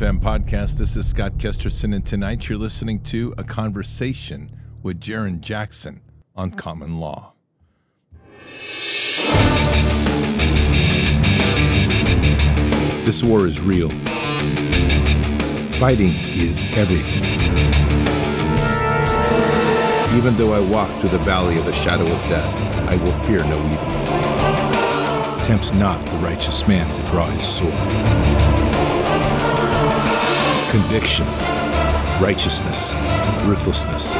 FM podcast. This is Scott Kesterson, and tonight you're listening to a conversation with Jarrin Jackson on common law. This war is real. Fighting is everything. Even though I walk through the valley of the shadow of death, I will fear no evil. Tempt not the righteous man to draw his sword. Conviction, righteousness, ruthlessness.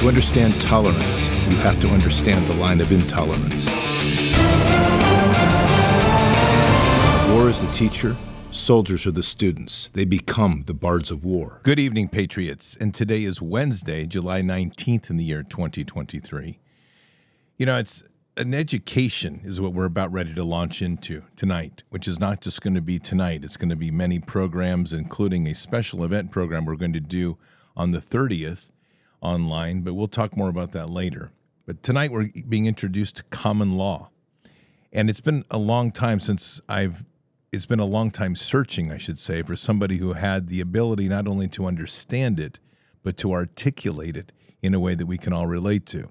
To understand tolerance, you have to understand the line of intolerance. War is the teacher, soldiers are the students. They become the bards of war. Good evening, Patriots. And today is Wednesday, July 19th in the year 2023. You know, it's an education is what we're about ready to launch into tonight, which is not just going to be tonight. It's going to be many programs, including a special event program we're going to do on the 30th online, but we'll talk more about that later. But tonight we're being introduced to common law. And it's been a long time since I've it's been a long time searching, I should say, for somebody who had the ability not only to understand it, but to articulate it in a way that we can all relate to.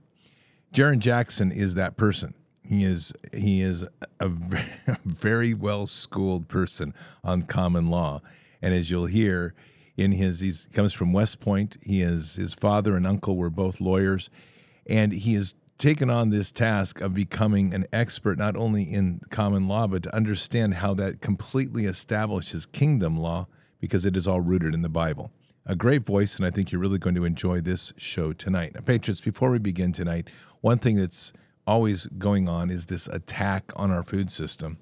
Jarrin Jackson is that person. He is he is a very well schooled person on common law, and as you'll hear in his he comes from West Point. He is his father and uncle were both lawyers, and he has taken on this task of becoming an expert not only in common law but to understand how that completely establishes kingdom law because it is all rooted in the Bible. A great voice, and I think you're really going to enjoy this show tonight. Now, Patriots, before we begin tonight, one thing that's always going on is this attack on our food system.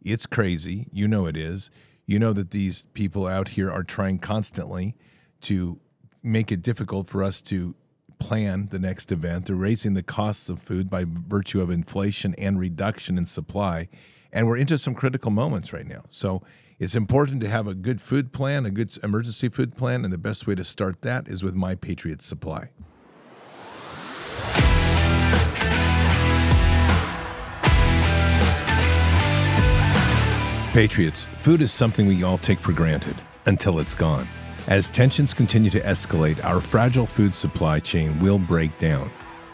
It's crazy. You know it is. You know that these people out here are trying constantly to make it difficult for us to plan the next event. They're raising the costs of food by virtue of inflation and reduction in supply. And we're into some critical moments right now. So it's important to have a good food plan, a good emergency food plan, and the best way to start that is with My Patriot Supply. Patriots, food is something we all take for granted until it's gone. As tensions continue to escalate, our fragile food supply chain will break down.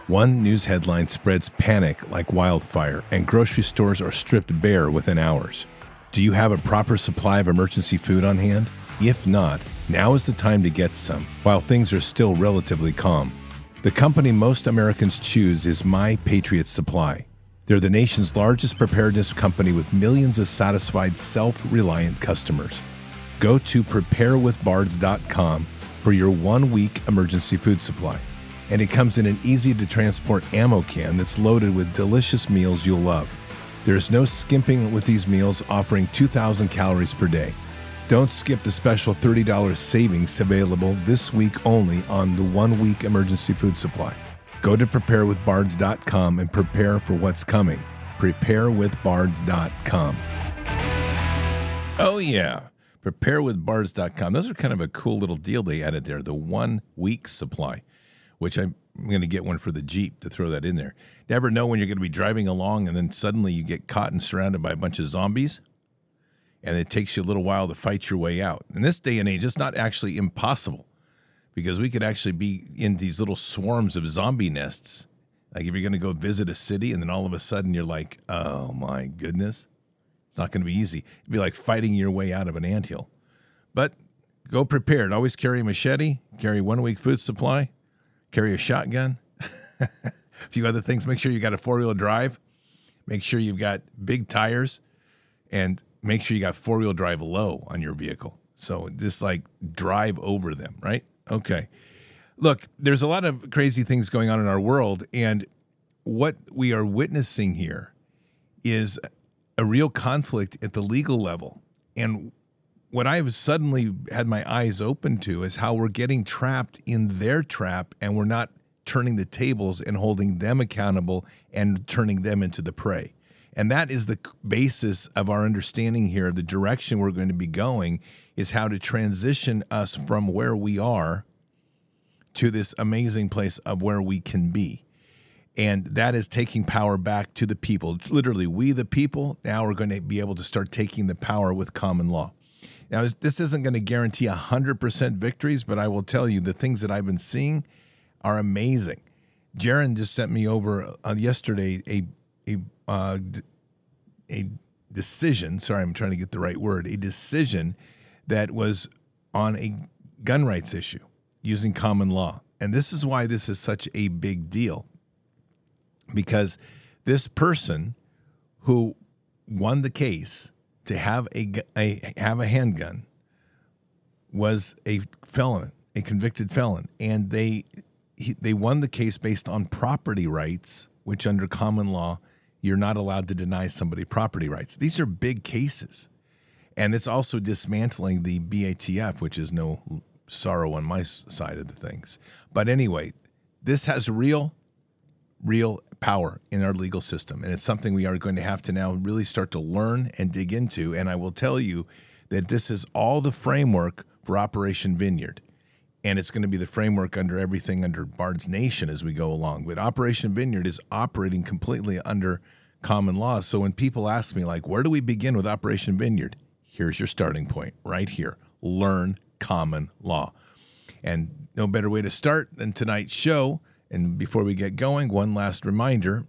One news headline spreads panic like wildfire, and grocery stores are stripped bare within hours. Do you have a proper supply of emergency food on hand? If not, now is the time to get some, while things are still relatively calm. The company most Americans choose is My Patriot Supply. They're the nation's largest preparedness company with millions of satisfied, self reliant customers. Go to preparewithbards.com for your one week emergency food supply. And it comes in an easy to transport ammo can that's loaded with delicious meals you'll love. There's no skimping with these meals, offering 2,000 calories per day. Don't skip the special $30 savings available this week only on the one week emergency food supply. Go to preparewithbards.com and prepare for what's coming. Preparewithbards.com. Oh, yeah. Preparewithbards.com. Those are kind of a cool little deal they added there. The one week supply, which I'm going to get one for the Jeep to throw that in there. Never know when you're going to be driving along and then suddenly you get caught and surrounded by a bunch of zombies. And it takes you a little while to fight your way out. In this day and age, it's not actually impossible because we could actually be in these little swarms of zombie nests. Like if you're going to go visit a city and then all of a sudden you're like, oh my goodness, it's not going to be easy. It'd be like fighting your way out of an anthill. But go prepared. Always carry a machete, carry one week food supply, carry a shotgun, a few other things. Make sure you got a four wheel drive. Make sure you've got big tires and make sure you got four wheel drive low on your vehicle. So just like drive over them, right? Okay. Look, there's a lot of crazy things going on in our world. And what we are witnessing here is a real conflict at the legal level. And what I've suddenly had my eyes open to is how we're getting trapped in their trap and we're not turning the tables and holding them accountable and turning them into the prey. And that is the basis of our understanding here. Of the direction we're going to be going is how to transition us from where we are to this amazing place of where we can be. And that is taking power back to the people. Literally, we the people now are going to be able to start taking the power with common law. Now, this isn't going to guarantee 100% victories, but I will tell you the things that I've been seeing are amazing. Jarrin just sent me over uh, yesterday a a uh, a decision. Sorry, I'm trying to get the right word. A decision that was on a gun rights issue using common law, and this is why this is such a big deal. Because this person who won the case to have a, a have a handgun was a felon, a convicted felon, and they he, they won the case based on property rights, which under common law you're not allowed to deny somebody property rights. These are big cases, and it's also dismantling the BATF, which is no sorrow on my side of the things. But anyway, this has real real power in our legal system. And it's something we are going to have to now really start to learn and dig into. And I will tell you that this is all the framework for Operation Vineyard. And it's going to be the framework under everything under Bard's Nation as we go along. But Operation Vineyard is operating completely under common law. So when people ask me, like, where do we begin with Operation Vineyard? Here's your starting point right here learn common law. And no better way to start than tonight's show and before we get going, one last reminder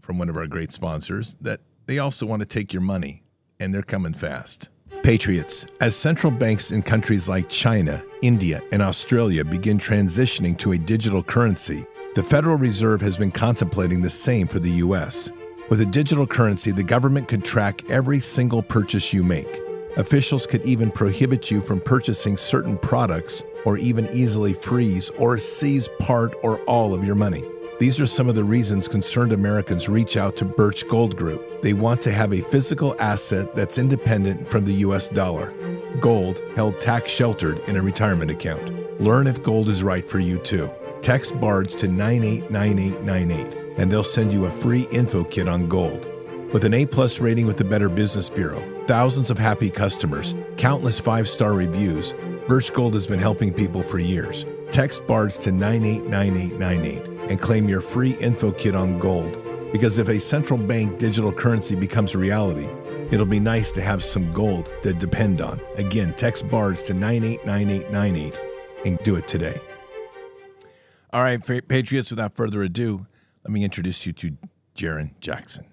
from one of our great sponsors that they also want to take your money, and they're coming fast. Patriots, as central banks in countries like China, India, and Australia begin transitioning to a digital currency, the Federal Reserve has been contemplating the same for the U.S. With a digital currency, the government could track every single purchase you make. Officials could even prohibit you from purchasing certain products or even easily freeze or seize part or all of your money. These are some of the reasons concerned Americans reach out to Birch Gold Group. They want to have a physical asset that's independent from the US dollar. Gold held tax sheltered in a retirement account. Learn if gold is right for you too. Text BARDS to 989898 and they'll send you a free info kit on gold. With an A plus rating with the Better Business Bureau, thousands of happy customers, countless five star reviews, Birch Gold has been helping people for years. Text BARDS to 989898 and claim your free info kit on gold. Because if a central bank digital currency becomes a reality, it'll be nice to have some gold to depend on. Again, text BARDS to 989898 and do it today. All right, Patriots, without further ado, let me introduce you to Jarrin Jackson.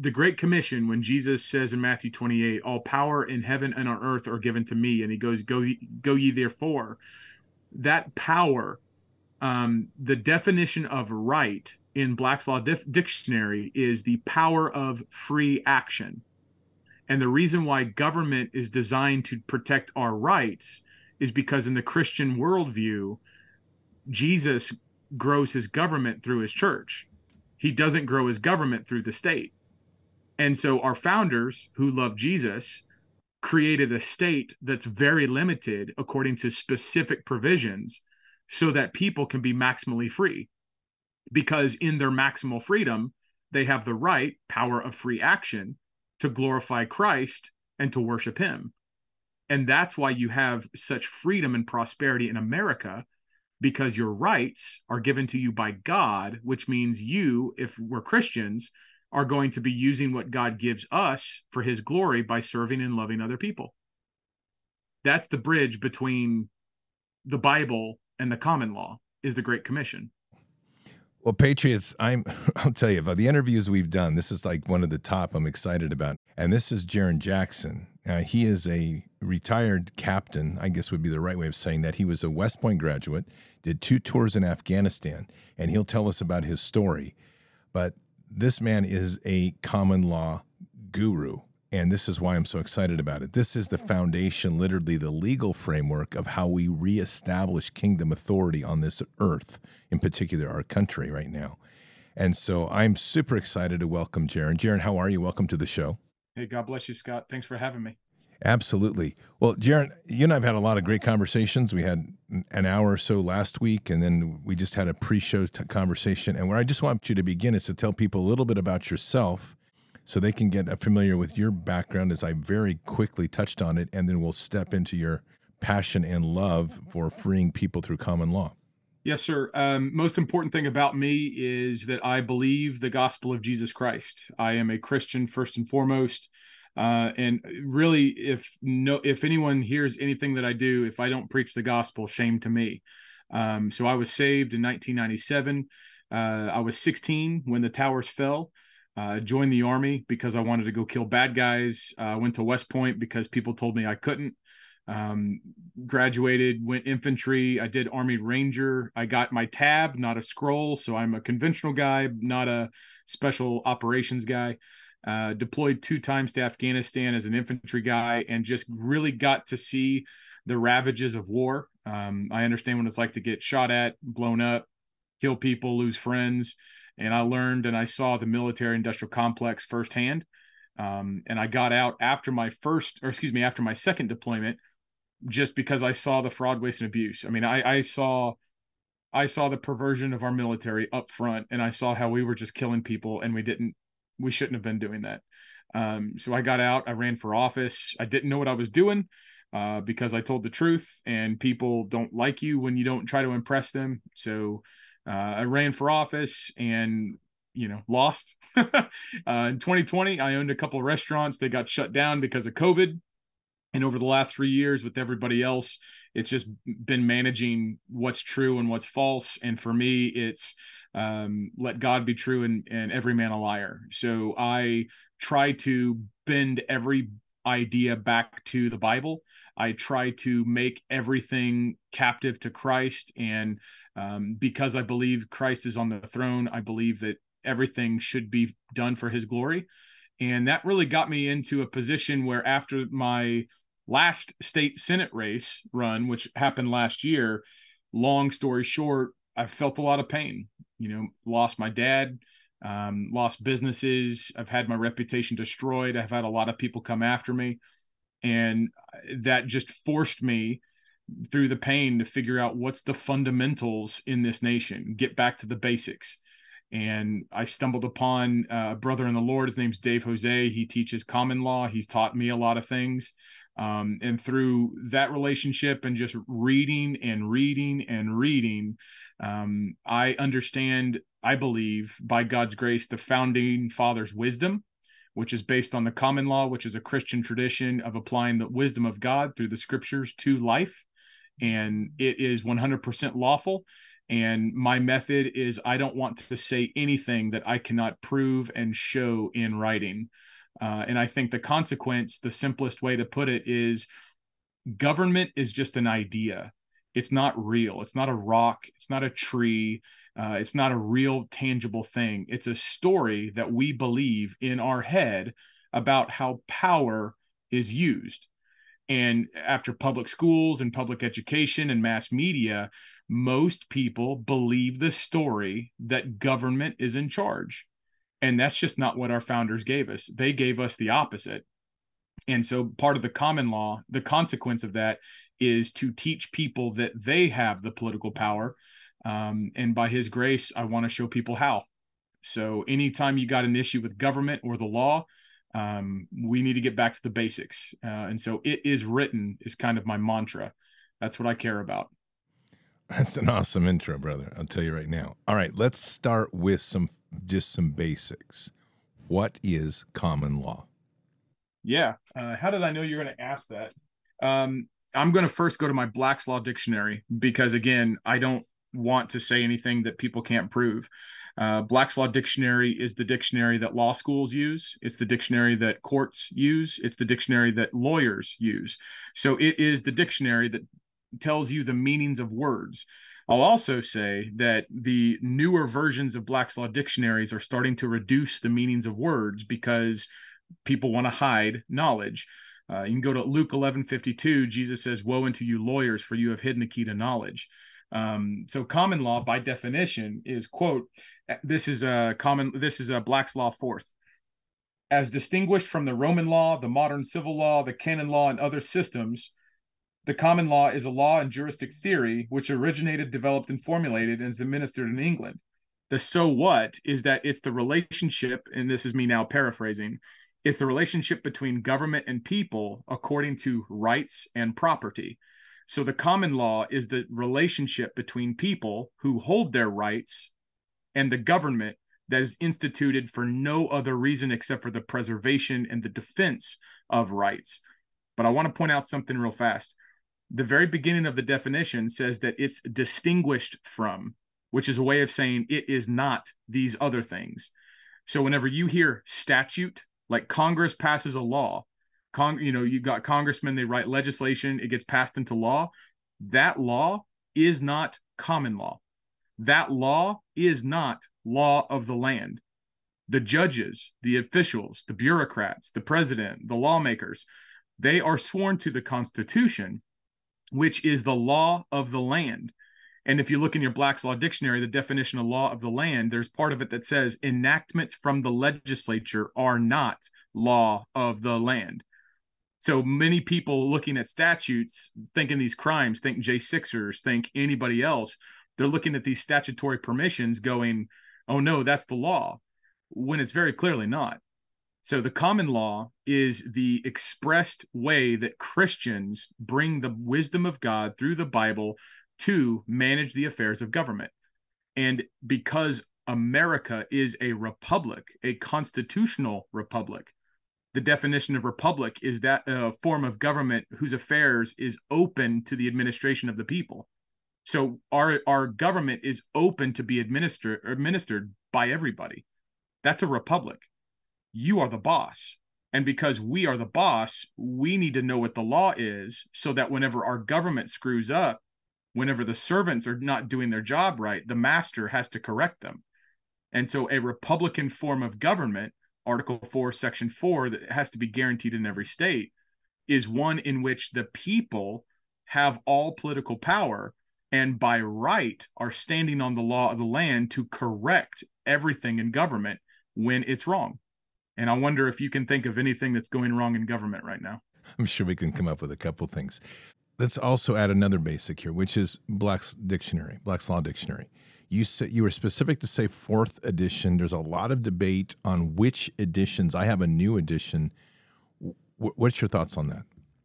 The Great Commission, when Jesus says in Matthew 28, all power in heaven and on earth are given to me, and he goes, Go, go ye therefore. That power, um, the definition of right in Black's Law Dif- Dictionary is the power of free action. And the reason why government is designed to protect our rights is because in the Christian worldview, Jesus grows his government through his church. He doesn't grow his government through the state and so our founders who love Jesus created a state that's very limited according to specific provisions so that people can be maximally free. Because in their maximal freedom, they have the right power of free action to glorify Christ and to worship him. And that's why you have such freedom and prosperity in America because your rights are given to you by God, which means you, if we're Christians, are going to be using what God gives us for his glory by serving and loving other people. That's the bridge between the Bible and the common law is the Great Commission. Well, Patriots, I'm I'll tell you about the interviews we've done. This is like one of the top I'm excited about. And this is Jarrin Jackson. Uh, he is a retired captain, I guess would be the right way of saying that. He was a West Point graduate, did two tours in Afghanistan, and he'll tell us about his story. But this man is a common law guru. And this is why I'm so excited about it. This is the foundation, literally the legal framework of how we reestablish kingdom authority on this earth, in particular our country right now. And so I'm super excited to welcome Jarrin. Jarrin, how are you? Welcome to the show. Hey, God bless you, Scott. Thanks for having me. Absolutely. Well, Jarrin, you and I have had a lot of great conversations. We had an hour or so last week, and then we just had a pre-show t- conversation. And where I just want you to begin is to tell people a little bit about yourself, so they can get familiar with your background, as I very quickly touched on it, and then we'll step into your passion and love for freeing people through common law. Yes, sir. Um, most important thing about me is that I believe the gospel of Jesus Christ. I am a Christian first and foremost. Uh, and really, if no, if anyone hears anything that I do, if I don't preach the gospel, shame to me. Um, so I was saved in 1997. Uh, I was 16 when the towers fell. Uh, joined the army because I wanted to go kill bad guys. I uh, went to West Point because people told me I couldn't. Um, graduated, went infantry. I did Army Ranger. I got my tab, not a scroll. So I'm a conventional guy, not a special operations guy. Uh, deployed two times to Afghanistan as an infantry guy and just really got to see the ravages of war. Um, I understand what it's like to get shot at, blown up, kill people, lose friends. And I learned and I saw the military industrial complex firsthand. Um, and I got out after my first, or excuse me, after my second deployment, just because I saw the fraud, waste, and abuse. I mean, I, I saw, I saw the perversion of our military up front, and I saw how we were just killing people, and we didn't, we shouldn't have been doing that. Um, so I got out. I ran for office. I didn't know what I was doing uh, because I told the truth, and people don't like you when you don't try to impress them. So uh, I ran for office and you know lost. uh, in 2020, I owned a couple of restaurants. They got shut down because of COVID. And over the last three years, with everybody else, it's just been managing what's true and what's false. And for me, it's um, let God be true and, and every man a liar. So I try to bend every idea back to the Bible. I try to make everything captive to Christ. And um, because I believe Christ is on the throne, I believe that everything should be done for his glory. And that really got me into a position where after my last state Senate race run, which happened last year, long story short, I felt a lot of pain. You know, lost my dad, um, lost businesses. I've had my reputation destroyed. I've had a lot of people come after me. And that just forced me through the pain to figure out what's the fundamentals in this nation, get back to the basics. And I stumbled upon a brother in the Lord. His name's Dave Jose. He teaches common law. He's taught me a lot of things. Um, and through that relationship and just reading and reading and reading, um, I understand, I believe, by God's grace, the founding fathers' wisdom, which is based on the common law, which is a Christian tradition of applying the wisdom of God through the scriptures to life. And it is 100% lawful. And my method is I don't want to say anything that I cannot prove and show in writing. Uh, and I think the consequence, the simplest way to put it is government is just an idea. It's not real. It's not a rock. It's not a tree. Uh, it's not a real tangible thing. It's a story that we believe in our head about how power is used. And after public schools and public education and mass media, most people believe the story that government is in charge. And that's just not what our founders gave us. They gave us the opposite. And so part of the common law, the consequence of that is to teach people that they have the political power. Um, and by his grace, I want to show people how. So anytime you got an issue with government or the law, um, we need to get back to the basics. Uh, and so it is written is kind of my mantra. That's what I care about. That's an awesome intro, brother. I'll tell you right now. All right, let's start with some just some basics. What is common law? Yeah. Uh, how did I know you're going to ask that? Um, I'm going to first go to my Black's Law Dictionary because, again, I don't want to say anything that people can't prove. Uh, Black's Law Dictionary is the dictionary that law schools use. It's the dictionary that courts use. It's the dictionary that lawyers use. So it is the dictionary that tells you the meanings of words. I'll also say that the newer versions of Black's Law dictionaries are starting to reduce the meanings of words because people want to hide knowledge. Uh, you can go to Luke 11 52. Jesus says, Woe unto you, lawyers, for you have hidden the key to knowledge. Um, so, common law, by definition, is quote, this is a common, this is a Black's Law fourth. As distinguished from the Roman law, the modern civil law, the canon law, and other systems, the common law is a law and juristic theory which originated, developed, and formulated and is administered in England. The so what is that it's the relationship, and this is me now paraphrasing, it's the relationship between government and people according to rights and property. So the common law is the relationship between people who hold their rights and the government that is instituted for no other reason except for the preservation and the defense of rights. But I want to point out something real fast. The very beginning of the definition says that it's distinguished from, which is a way of saying it is not these other things. So whenever you hear statute, like Congress passes a law, Cong- you know, you got congressmen, they write legislation, it gets passed into law. That law is not common law. That law is not law of the land. The judges, the officials, the bureaucrats, the president, the lawmakers, they are sworn to the Constitution, which is the law of the land. And if you look in your Black's Law Dictionary, the definition of law of the land, there's part of it that says enactments from the legislature are not law of the land. So many people looking at statutes, thinking these crimes, think J6ers, think anybody else, they're looking at these statutory permissions going, oh no, that's the law, when it's very clearly not. So the common law is the expressed way that Christians bring the wisdom of God through the Bible to manage the affairs of government. And because America is a republic, a constitutional republic, the definition of republic is that a form of government whose affairs is open to the administration of the people. So our our government is open to be administered administered by everybody. That's a republic. You are the boss. And because we are the boss, we need to know what the law is so that whenever our government screws up, whenever the servants are not doing their job right, the master has to correct them. And so a republican form of government Article 4, Section 4, that has to be guaranteed in every state, is one in which the people have all political power and by right are standing on the law of the land to correct everything in government when it's wrong. And I wonder if you can think of anything that's going wrong in government right now. I'm sure we can come up with a couple things. Let's also add another basic here, which is Black's dictionary, Black's Law Dictionary. You said you were specific to say fourth edition. There's a lot of debate on which editions. I have a new edition. W- what's your thoughts on that?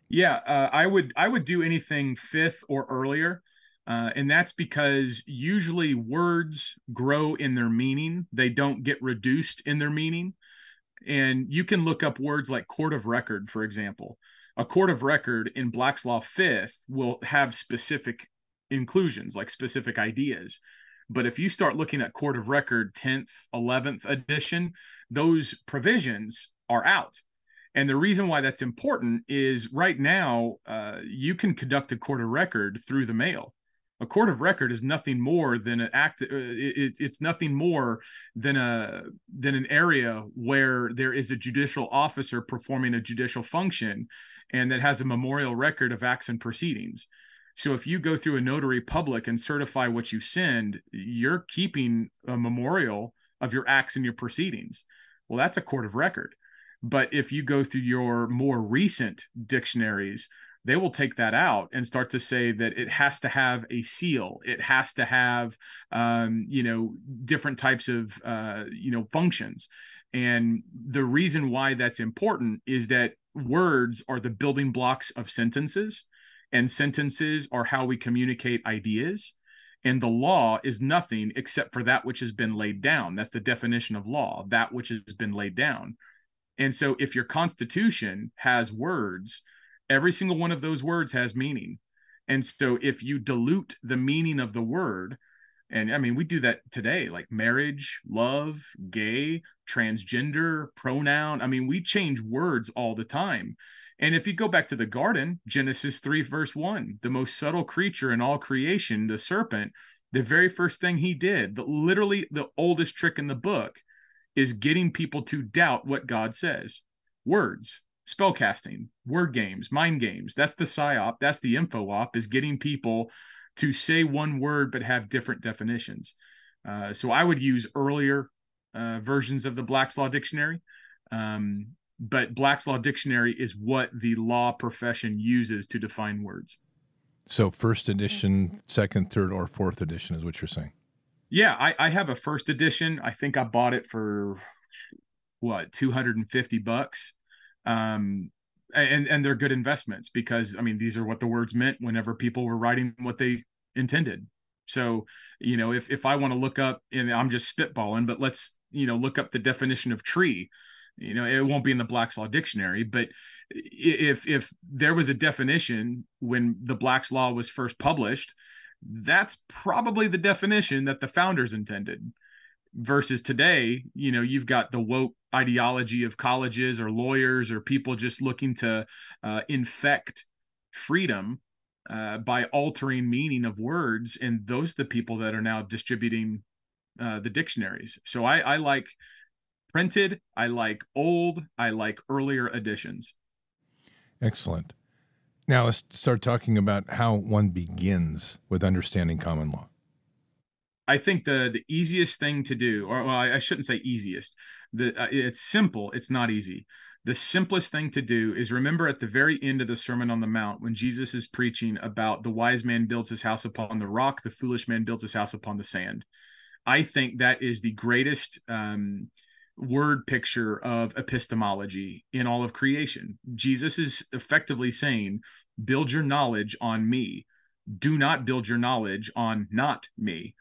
Yeah, uh, I would I would do anything fifth or earlier, uh, and that's because usually words grow in their meaning. They don't get reduced in their meaning, and you can look up words like court of record, for example. A court of record in Black's Law Fifth will have specific inclusions, like specific ideas. But if you start looking at court of record 10th, 11th edition, those provisions are out. And the reason why that's important is right now, uh, you can conduct a court of record through the mail. A court of record is nothing more than an act. Uh, it, it's nothing more than a than an area where there is a judicial officer performing a judicial function, and that has a memorial record of acts and proceedings. So if you go through a notary public and certify what you send, you're keeping a memorial of your acts and your proceedings. Well, that's a court of record. But if you go through your more recent dictionaries, they will take that out and start to say that it has to have a seal it has to have um, you know different types of uh, you know functions and the reason why that's important is that words are the building blocks of sentences and sentences are how we communicate ideas. And the law is nothing except for that which has been laid down. That's the definition of law that which has been laid down. And so if your constitution has words every single one of those words has meaning. And so if you dilute the meaning of the word and i mean we do that today like marriage love gay transgender pronoun i mean we change words all the time and if you go back to the garden, Genesis 3, verse 1, the most subtle creature in all creation, the serpent, the very first thing he did, the, literally the oldest trick in the book, is getting people to doubt what God says. Words, spellcasting, word games, mind games. That's the psyop. That's the info op, is getting people to say one word but have different definitions. Uh, so I would use earlier uh, versions of the Black's Law Dictionary. Um, but Black's Law Dictionary is what the law profession uses to define words. So, first edition, second, third, or fourth edition is what you're saying? Yeah, I, I have a first edition. I think I bought it for what 250 bucks. Um, and and they're good investments because I mean these are what the words meant whenever people were writing what they intended. So, you know, if if I want to look up and I'm just spitballing, but let's, you know, look up the definition of tree, you know, it won't be in the Black's Law dictionary, but if if there was a definition when the Black's Law was first published, that's probably the definition that the founders intended versus today you know you've got the woke ideology of colleges or lawyers or people just looking to uh, infect freedom uh, by altering meaning of words and those the people that are now distributing uh, the dictionaries. So I, I like printed i like old i like earlier editions. Excellent. Now let's start talking about how one begins with understanding common law I think the the easiest thing to do, or well, I, shouldn't say easiest. The uh, it's simple. It's not easy. The simplest thing to do is remember at the very end of the Sermon on the Mount when Jesus is preaching about the wise man builds his house upon the rock, the foolish man builds his house upon the sand. I think that is the greatest um, word picture of epistemology in all of creation. Jesus is effectively saying, "Build your knowledge on me. Do not build your knowledge on not me."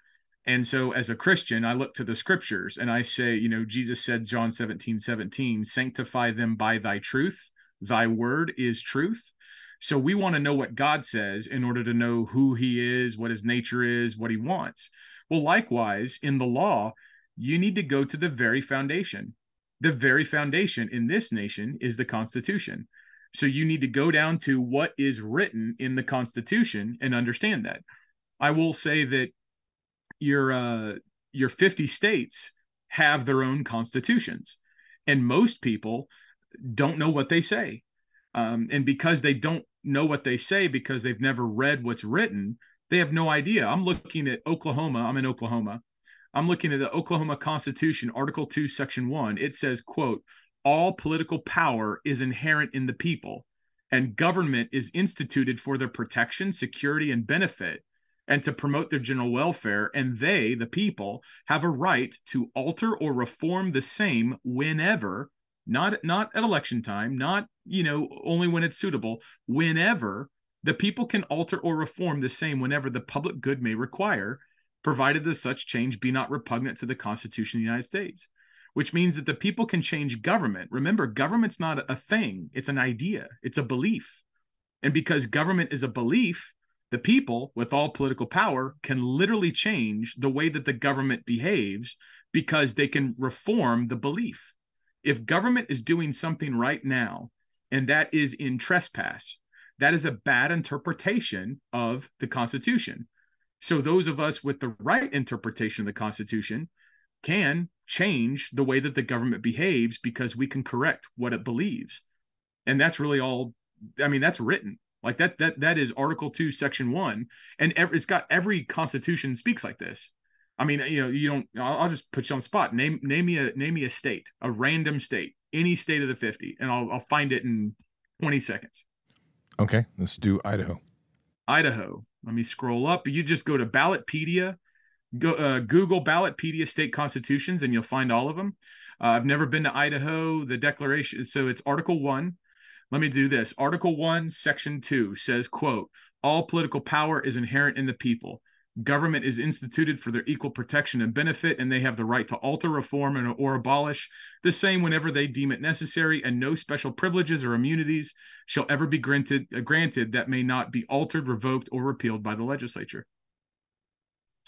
And so as a Christian, I look to the scriptures and I say, you know, Jesus said, John 17, 17, sanctify them by thy truth. Thy word is truth. So we want to know what God says in order to know who he is, what his nature is, what he wants. Well, likewise, in the law, you need to go to the very foundation. The very foundation in this nation is the Constitution. So you need to go down to what is written in the Constitution and understand that. I will say that your uh, your 50 states have their own constitutions, and most people don't know what they say. Um, and because they don't know what they say because they've never read what's written, they have no idea. I'm looking at Oklahoma. I'm in Oklahoma. I'm looking at the Oklahoma Constitution, Article 2, Section 1. It says, quote, all political power is inherent in the people, and government is instituted for their protection, security, and benefit, and to promote their general welfare. And they, the people, have a right to alter or reform the same whenever, not not at election time, not you know only when it's suitable, whenever the people can alter or reform the same whenever the public good may require, provided that such change be not repugnant to the Constitution of the United States. Which means that the people can change government. Remember, government's not a thing, it's an idea, it's a belief. And because government is a belief, the people with all political power can literally change the way that the government behaves because they can reform the belief. If government is doing something right now, and that is in trespass, that is a bad interpretation of the Constitution. So, those of us with the right interpretation of the Constitution can change the way that the government behaves because we can correct what it believes. And that's really all, I mean, that's written. Like that that that is Article Two, Section One, and every, it's got every constitution speaks like this. I mean, you know, you don't. I'll, I'll, just put you on the spot. Name name me a name me a state, a random state, any state of the fifty, and I'll I'll find it in twenty seconds. Okay, let's do Idaho. Idaho. Let me scroll up. You just go to Ballotpedia, go uh, Google Ballotpedia state constitutions, and you'll find all of them. Uh, I've never been to Idaho. The declaration, so it's Article One let me do this. Article 1 section 2 says quote all political power is inherent in the people. Government is instituted for their equal protection and benefit and they have the right to alter reform and, or abolish the same whenever they deem it necessary and no special privileges or immunities shall ever be granted uh, granted that may not be altered revoked or repealed by the legislature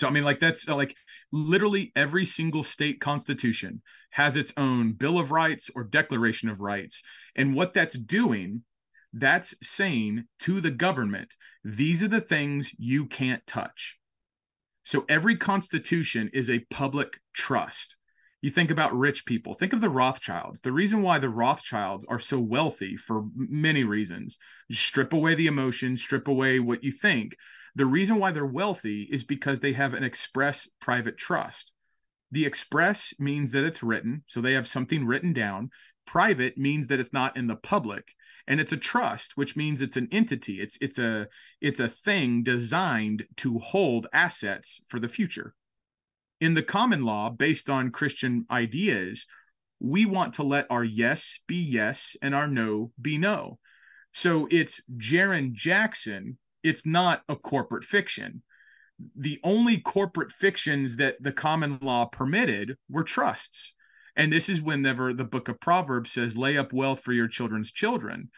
so I mean, like that's like literally every single state constitution has its own Bill of Rights or Declaration of Rights, and what that's doing, that's saying to the government, these are the things you can't touch. So every constitution is a public trust. You think about rich people. Think of the Rothschilds. The reason why the Rothschilds are so wealthy for many reasons. Strip away the emotion, strip away what you think the reason why they're wealthy is because they have an express private trust. The express means that it's written, so they have something written down. Private means that it's not in the public, and it's a trust, which means it's an entity. It's it's a it's a thing designed to hold assets for the future. In the common law, based on Christian ideas, we want to let our yes be yes and our no be no. So it's Jarrin Jackson. It's not a corporate fiction. The only corporate fictions that the common law permitted were trusts. And this is whenever the book of Proverbs says, lay up wealth for your children's children.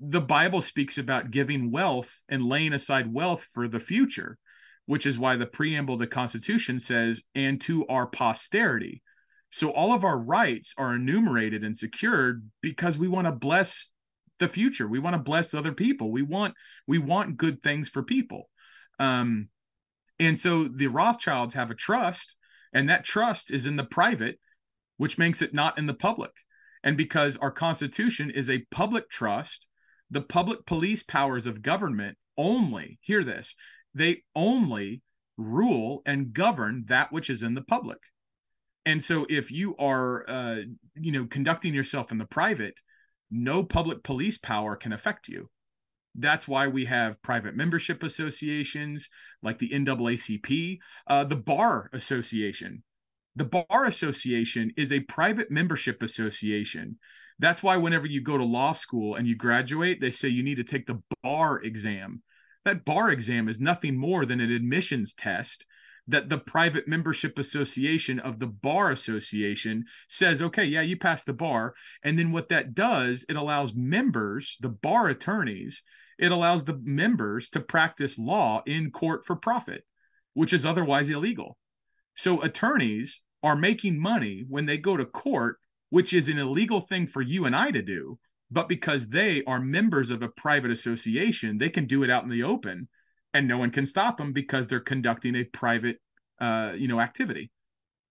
The Bible speaks about giving wealth and laying aside wealth for the future, which is why the preamble of the Constitution says, and to our posterity. So all of our rights are enumerated and secured because we want to bless the future. We want to bless other people. We want we want good things for people. Um, and so the Rothschilds have a trust, and that trust is in the private, which makes it not in the public. And because our Constitution is a public trust, the public police powers of government only, hear this, they only rule and govern that which is in the public. And so if you are, uh, you know, conducting yourself in the private, no public police power can affect you. That's why we have private membership associations like the NAACP, uh, the Bar Association. The Bar Association is a private membership association. That's why whenever you go to law school and you graduate, they say you need to take the bar exam. That bar exam is nothing more than an admissions test that the private membership association of the bar association says, okay, yeah, you pass the bar. And then what that does, it allows members, the bar attorneys, it allows the members to practice law in court for profit, which is otherwise illegal. So attorneys are making money when they go to court, which is an illegal thing for you and I to do. But because they are members of a private association, they can do it out in the open and no one can stop them because they're conducting a private uh, you know activity.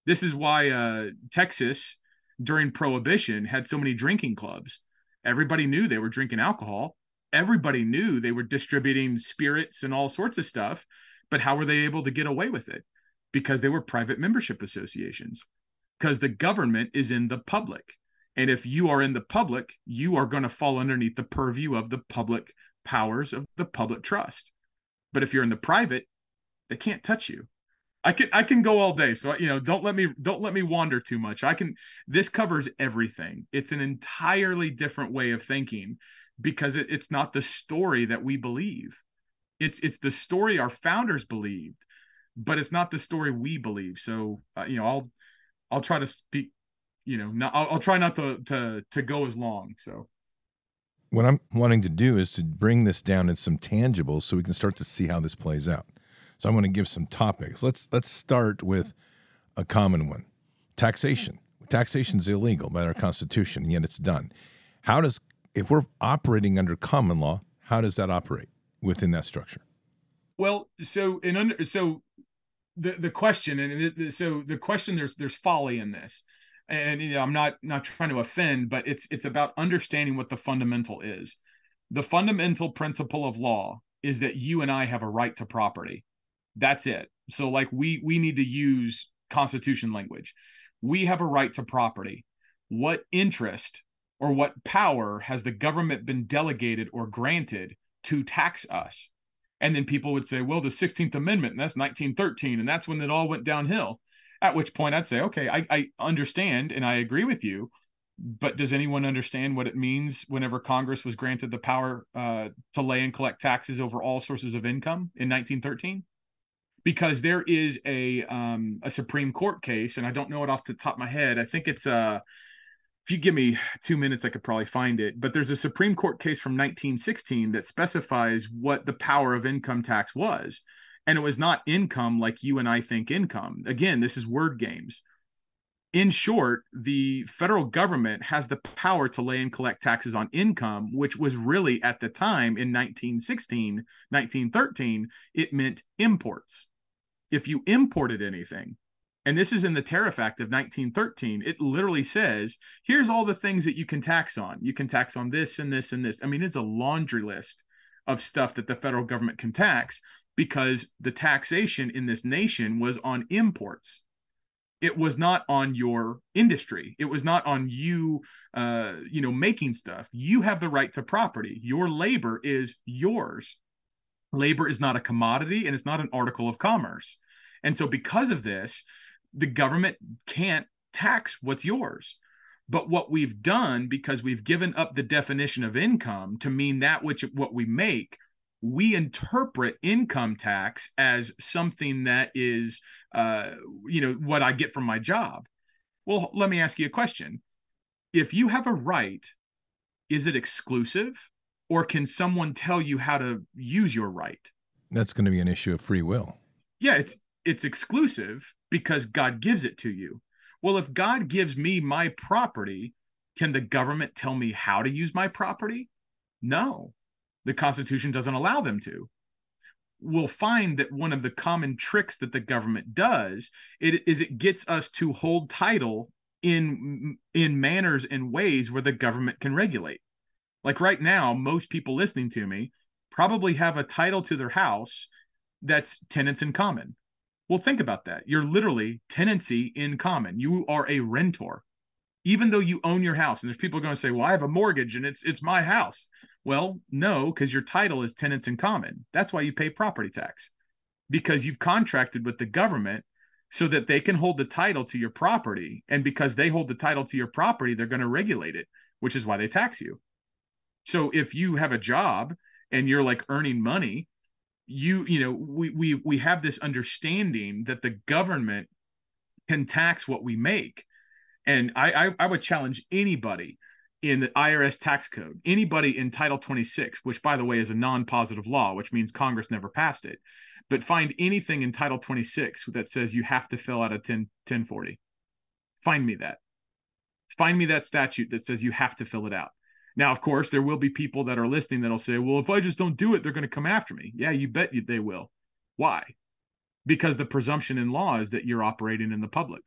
This is why uh, texas during prohibition had so many drinking clubs. Everybody knew they were drinking alcohol. Everybody knew they were distributing spirits and all sorts of stuff. But how were they able to get away with it? Because they were private membership associations. Because the government is in the public. And if you are in the public you are going to fall underneath the purview of the public powers of the public trust but if you're in the private, they can't touch you. I can I can go all day. So you know, don't let me don't let me wander too much. I can this covers everything. It's an entirely different way of thinking because it, it's not the story that we believe. It's it's the story our founders believed, but it's not the story we believe. So uh, you know, I'll I'll try to speak. You know, not, I'll, I'll try not to to to go as long. So what I'm wanting to do is to bring this down in some tangibles so we can start to see how this plays out. So I'm going to give some topics. Let's let's start with a common one. Taxation. Taxation is illegal by our constitution, and yet it's done. How does if we're operating under common law, how does that operate within that structure? Well, so in under so the the question and it, so the question there's there's folly in this and you know, I'm not not trying to offend, but it's it's about understanding what the fundamental is. The fundamental principle of law is that you and I have a right to property. That's it. So like we we need to use constitution language. We have a right to property. What interest or what power has the government been delegated or granted to tax us? And then people would say, well, the 16th Amendment, and that's 1913, and that's when it all went downhill. At which point I'd say, okay, I, I understand and I agree with you, but does anyone understand what it means whenever Congress was granted the power uh, to lay and collect taxes over all sources of income in 1913? Because there is a um, a Supreme Court case, and I don't know it off the top of my head. I think it's uh, if you give me two minutes, I could probably find it. But there's a Supreme Court case from 1916 that specifies what the power of income tax was and it was not income like you and I think income. Again, this is word games. In short, the federal government has the power to lay and collect taxes on income, which was really at the time in 1916, 1913, it meant imports. If you imported anything, and this is in the Tariff Act of 1913, it literally says, here's all the things that you can tax on. You can tax on this and this and this. I mean, it's a laundry list of stuff that the federal government can tax because the taxation in this nation was on imports. It was not on your industry. It was not on you uh, you know making stuff. You have the right to property. Your labor is yours. Labor is not a commodity and it's not an article of commerce. And so because of this the government can't tax what's yours. But what we've done, because we've given up the definition of income to mean that which what we make, we interpret income tax as something that is, uh, you know, what I get from my job. Well, let me ask you a question. If you have a right, is it exclusive or can someone tell you how to use your right? That's going to be an issue of free will. Yeah, it's it's exclusive because God gives it to you. Well, if God gives me my property, can the government tell me how to use my property? No. The Constitution doesn't allow them to we'll find that one of the common tricks that the government does it, is it gets us to hold title in in manners and ways where the government can regulate. Like right now most people listening to me probably have a title to their house that's tenants in common. Well think about that. You're literally tenancy in common. You are a rentor even though you own your house and there's people going to say well i have a mortgage and it's it's my house well no because your title is tenants in common. That's why you pay property tax because you've contracted with the government so that they can hold the title to your property. And because they hold the title to your property they're going to regulate it which is why they tax you. So if you have a job and you're like earning money you you know we we we have this understanding that the government can tax what we make. And I, I, I would challenge anybody in the IRS tax code, anybody in Title 26, which by the way is a non-positive law, which means Congress never passed it, but find anything in Title 26 that says you have to fill out a 10 1040. Find me that. Find me that statute that says you have to fill it out. Now, of course, there will be people that are listening that'll say, "Well, if I just don't do it, they're going to come after me." Yeah, you bet they will. Why? Because the presumption in law is that you're operating in the public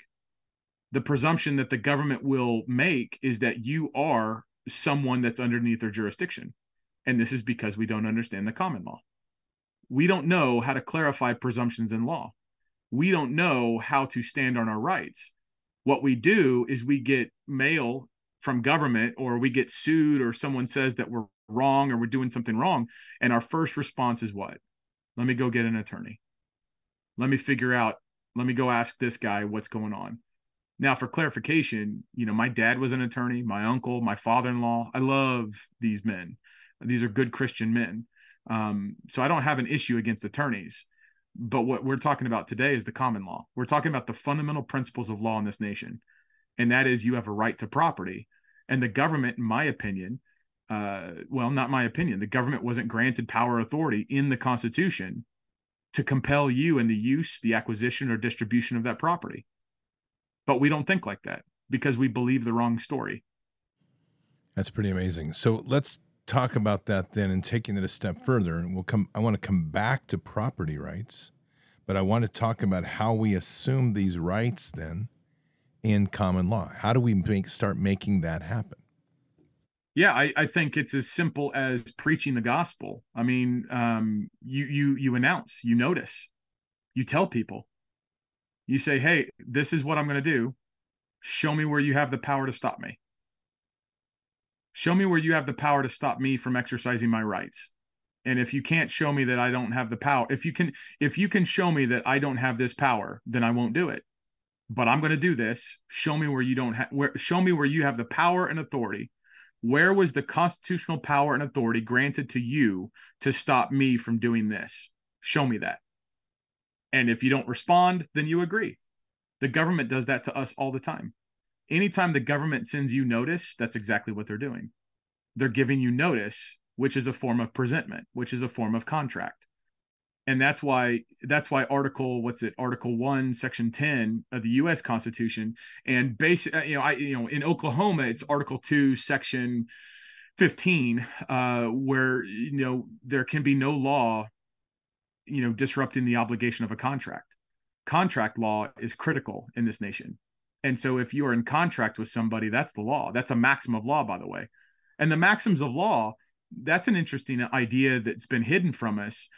the presumption that the government will make is that you are someone that's underneath their jurisdiction. And this is because we don't understand the common law. We don't know how to clarify presumptions in law. We don't know how to stand on our rights. What we do is we get mail from government or we get sued or someone says that we're wrong or we're doing something wrong. And our first response is what? Let me go get an attorney. Let me figure out, let me go ask this guy what's going on now, for clarification, you know, my dad was an attorney, my uncle, my father in law. I love these men. These are good Christian men. Um, so I don't have an issue against attorneys. But what we're talking about today is the common law. We're talking about the fundamental principles of law in this nation. And that is you have a right to property. And the government, in my opinion, uh, well, not my opinion, the government wasn't granted power authority in the Constitution to compel you in the use, the acquisition, or distribution of that property. But we don't think like that because we believe the wrong story. That's pretty amazing. So let's talk about that then and taking it a step further. And we'll come I want to come back to property rights, but I want to talk about how we assume these rights then in common law. How do we make start making that happen? Yeah, I, I think it's as simple as preaching the gospel. I mean, um, you you you announce, you notice, you tell people you say, hey, this is what I'm going to do. Show me where you have the power to stop me. Show me where you have the power to stop me from exercising my rights. And if you can't show me that I don't have the power, if you can, if you can show me that I don't have this power, then I won't do it. But I'm going to do this. Show me where you don't have, where, show me where you have the power and authority. Where was the constitutional power and authority granted to you to stop me from doing this? Show me that. And if you don't respond, then you agree. The government does that to us all the time. Anytime the government sends you notice, that's exactly what they're doing. They're giving you notice, which is a form of presentment, which is a form of contract. And that's why that's why article what's it article 1 section 10 of the US Constitution and basic uh, you know I you know in Oklahoma it's article 2 section 15 uh, where you know there can be no law you know disrupting the obligation of a contract. Contract law is critical in this nation. And so if you are in contract with somebody that's the law. That's a maxim of law by the way. And the maxims of law that's an interesting idea that's been hidden from us.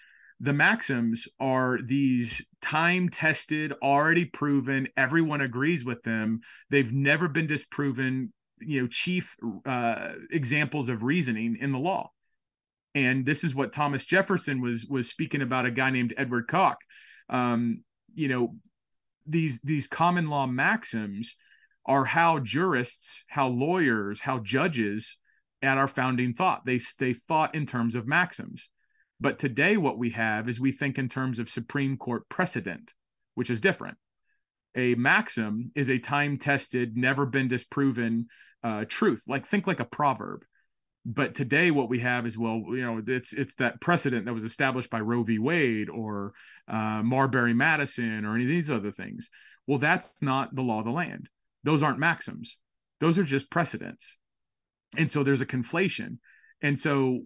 The maxims are these time tested already proven everyone agrees with them. They've never been disproven you know chief uh, examples of reasoning in the law and this is what Thomas Jefferson was was speaking about a guy named Edward Coke. Um, you know, these these common law maxims are how jurists, how lawyers, how judges at our founding thought. They they thought in terms of maxims. But today what we have is we think in terms of Supreme Court precedent, which is different. A maxim is a time-tested, never been disproven uh, truth. Like think like a proverb. But today what we have is well, you know, it's it's that precedent that was established by Roe v. Wade or uh, Marbury Madison or any of these other things. Well, that's not the law of the land. Those aren't maxims. Those are just precedents and so there's a conflation and so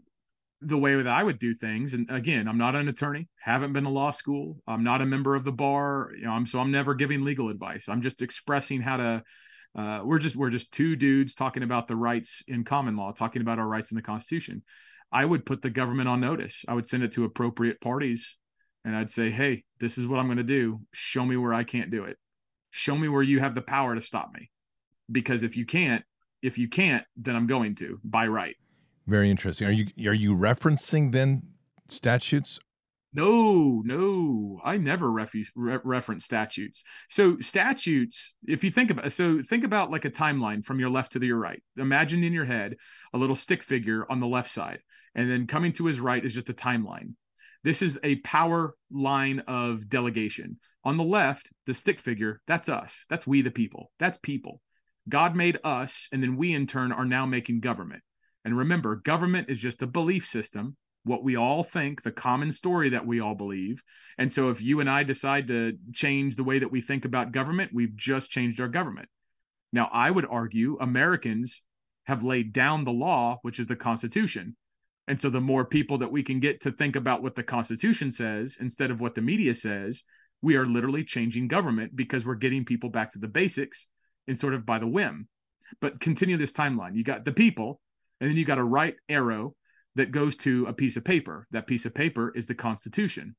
the way that i would do things and again i'm not an attorney haven't been to law school i'm not a member of the bar you know i'm so i'm never giving legal advice i'm just expressing how to uh, we're just we're just two dudes talking about the rights in common law talking about our rights in the constitution i would put the government on notice i would send it to appropriate parties and i'd say hey this is what i'm going to do show me where i can't do it show me where you have the power to stop me because if you can't if you can't, then I'm going to by right. Very interesting. Are you are you referencing then statutes? No, no, I never refu- re- reference statutes. So statutes, if you think about, so think about like a timeline from your left to your right. Imagine in your head a little stick figure on the left side, and then coming to his right is just a timeline. This is a power line of delegation. On the left, the stick figure, that's us. That's we the people. That's people. God made us, and then we in turn are now making government. And remember, government is just a belief system, what we all think, the common story that we all believe. And so if you and I decide to change the way that we think about government, we've just changed our government. Now, I would argue Americans have laid down the law, which is the Constitution. And so the more people that we can get to think about what the Constitution says instead of what the media says, we are literally changing government because we're getting people back to the basics and sort of by the whim. But continue this timeline. You got the people, and then you got a right arrow that goes to a piece of paper. That piece of paper is the Constitution.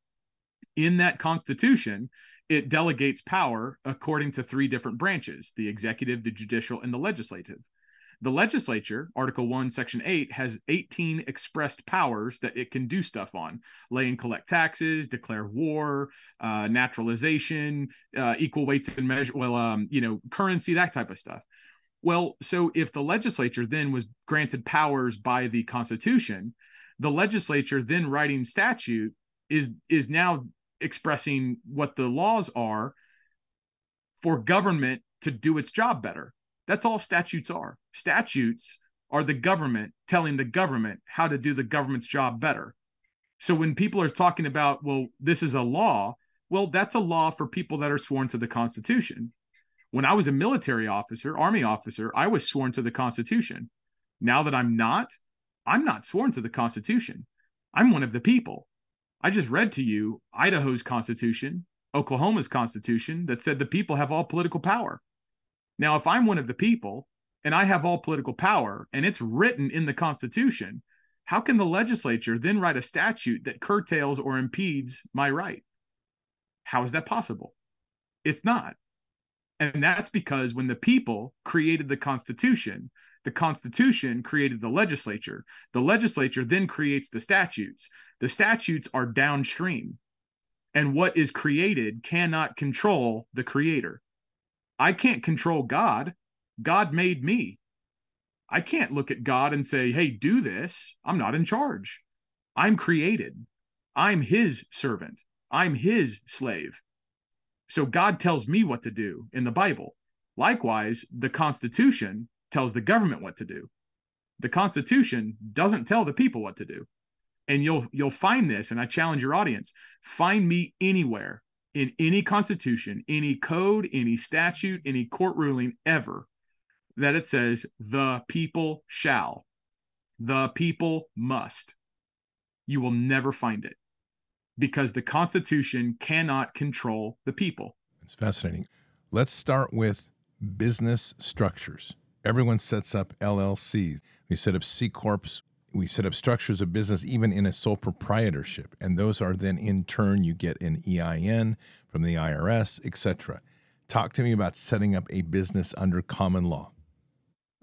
In that Constitution, it delegates power according to three different branches the executive, the judicial, and the legislative. The legislature, Article 1, Section 8, has 18 expressed powers that it can do stuff on lay and collect taxes, declare war, uh, naturalization, uh, equal weights and measure, well, um, you know, currency, that type of stuff. Well, so if the legislature then was granted powers by the Constitution, the legislature then writing statute is is now expressing what the laws are for government to do its job better that's all statutes are. Statutes are the government telling the government how to do the government's job better. So when people are talking about, well, this is a law, well, that's a law for people that are sworn to the Constitution. When I was a military officer, Army officer, I was sworn to the Constitution. Now that I'm not, I'm not sworn to the Constitution. I'm one of the people. I just read to you Idaho's Constitution, Oklahoma's Constitution that said the people have all political power. Now, if I'm one of the people and I have all political power and it's written in the Constitution, how can the legislature then write a statute that curtails or impedes my right? How is that possible? It's not. And that's because when the people created the Constitution, the Constitution created the legislature. The legislature then creates the statutes. The statutes are downstream. And what is created cannot control the creator. I can't control God. God made me. I can't look at God and say, hey, do this. I'm not in charge. I'm created. I'm his servant. I'm his slave. So God tells me what to do in the Bible. Likewise, the Constitution tells the government what to do. The Constitution doesn't tell the people what to do. And you'll you'll find this and I challenge your audience, find me anywhere in any constitution, any code, any statute, any court ruling ever that it says the people shall, the people must. You will never find it because the Constitution cannot control the people. It's fascinating. Let's start with business structures. Everyone sets up LLCs. We set up C corps we set up structures of business even in a sole proprietorship and those are then in turn you get an EIN from the IRS etc talk to me about setting up a business under common law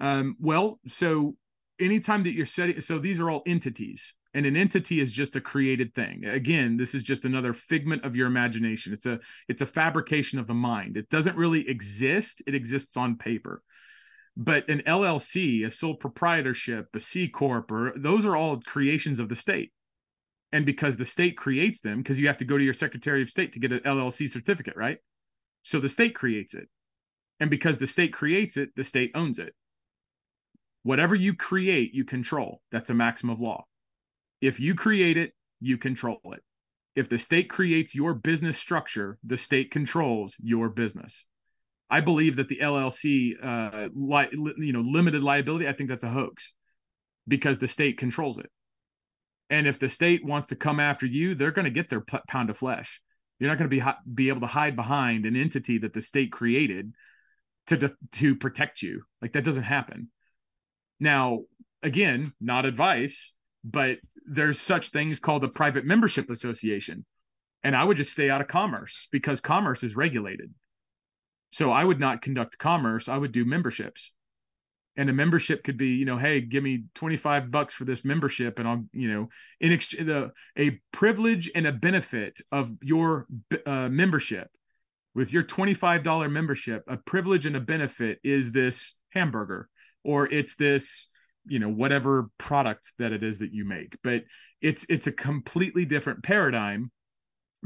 um, well so anytime that you're setting so these are all entities and an entity is just a created thing. Again this is just another figment of your imagination. It's a it's a fabrication of the mind. It doesn't really exist. It exists on paper. But an llc a sole proprietorship a c corp or those are all creations of the state. And because the state creates them because you have to go to your secretary of state to get an llc certificate right? So the state creates it. And because the state creates it the state owns it. Whatever you create you control. That's a maxim of law if you create it, you control it. If the state creates your business structure, the state controls your business. I believe that the LLC, uh, li- you know, limited liability. I think that's a hoax because the state controls it. And if the state wants to come after you, they're going to get their p- pound of flesh. You're not going to be be able to hide behind an entity that the state created to de- to protect you. Like that doesn't happen. Now, again, not advice, but there's such things called a private membership association. And i would just stay out of commerce because commerce is regulated. So i would not conduct commerce. I would do memberships. And a membership could be you know hey give me 25 bucks for this membership and i'll you know in exchange the a privilege and a benefit of your uh, membership. With your $25 membership a privilege and a benefit is this hamburger or it's this you know whatever product that it is that you make. But it's it's a completely different paradigm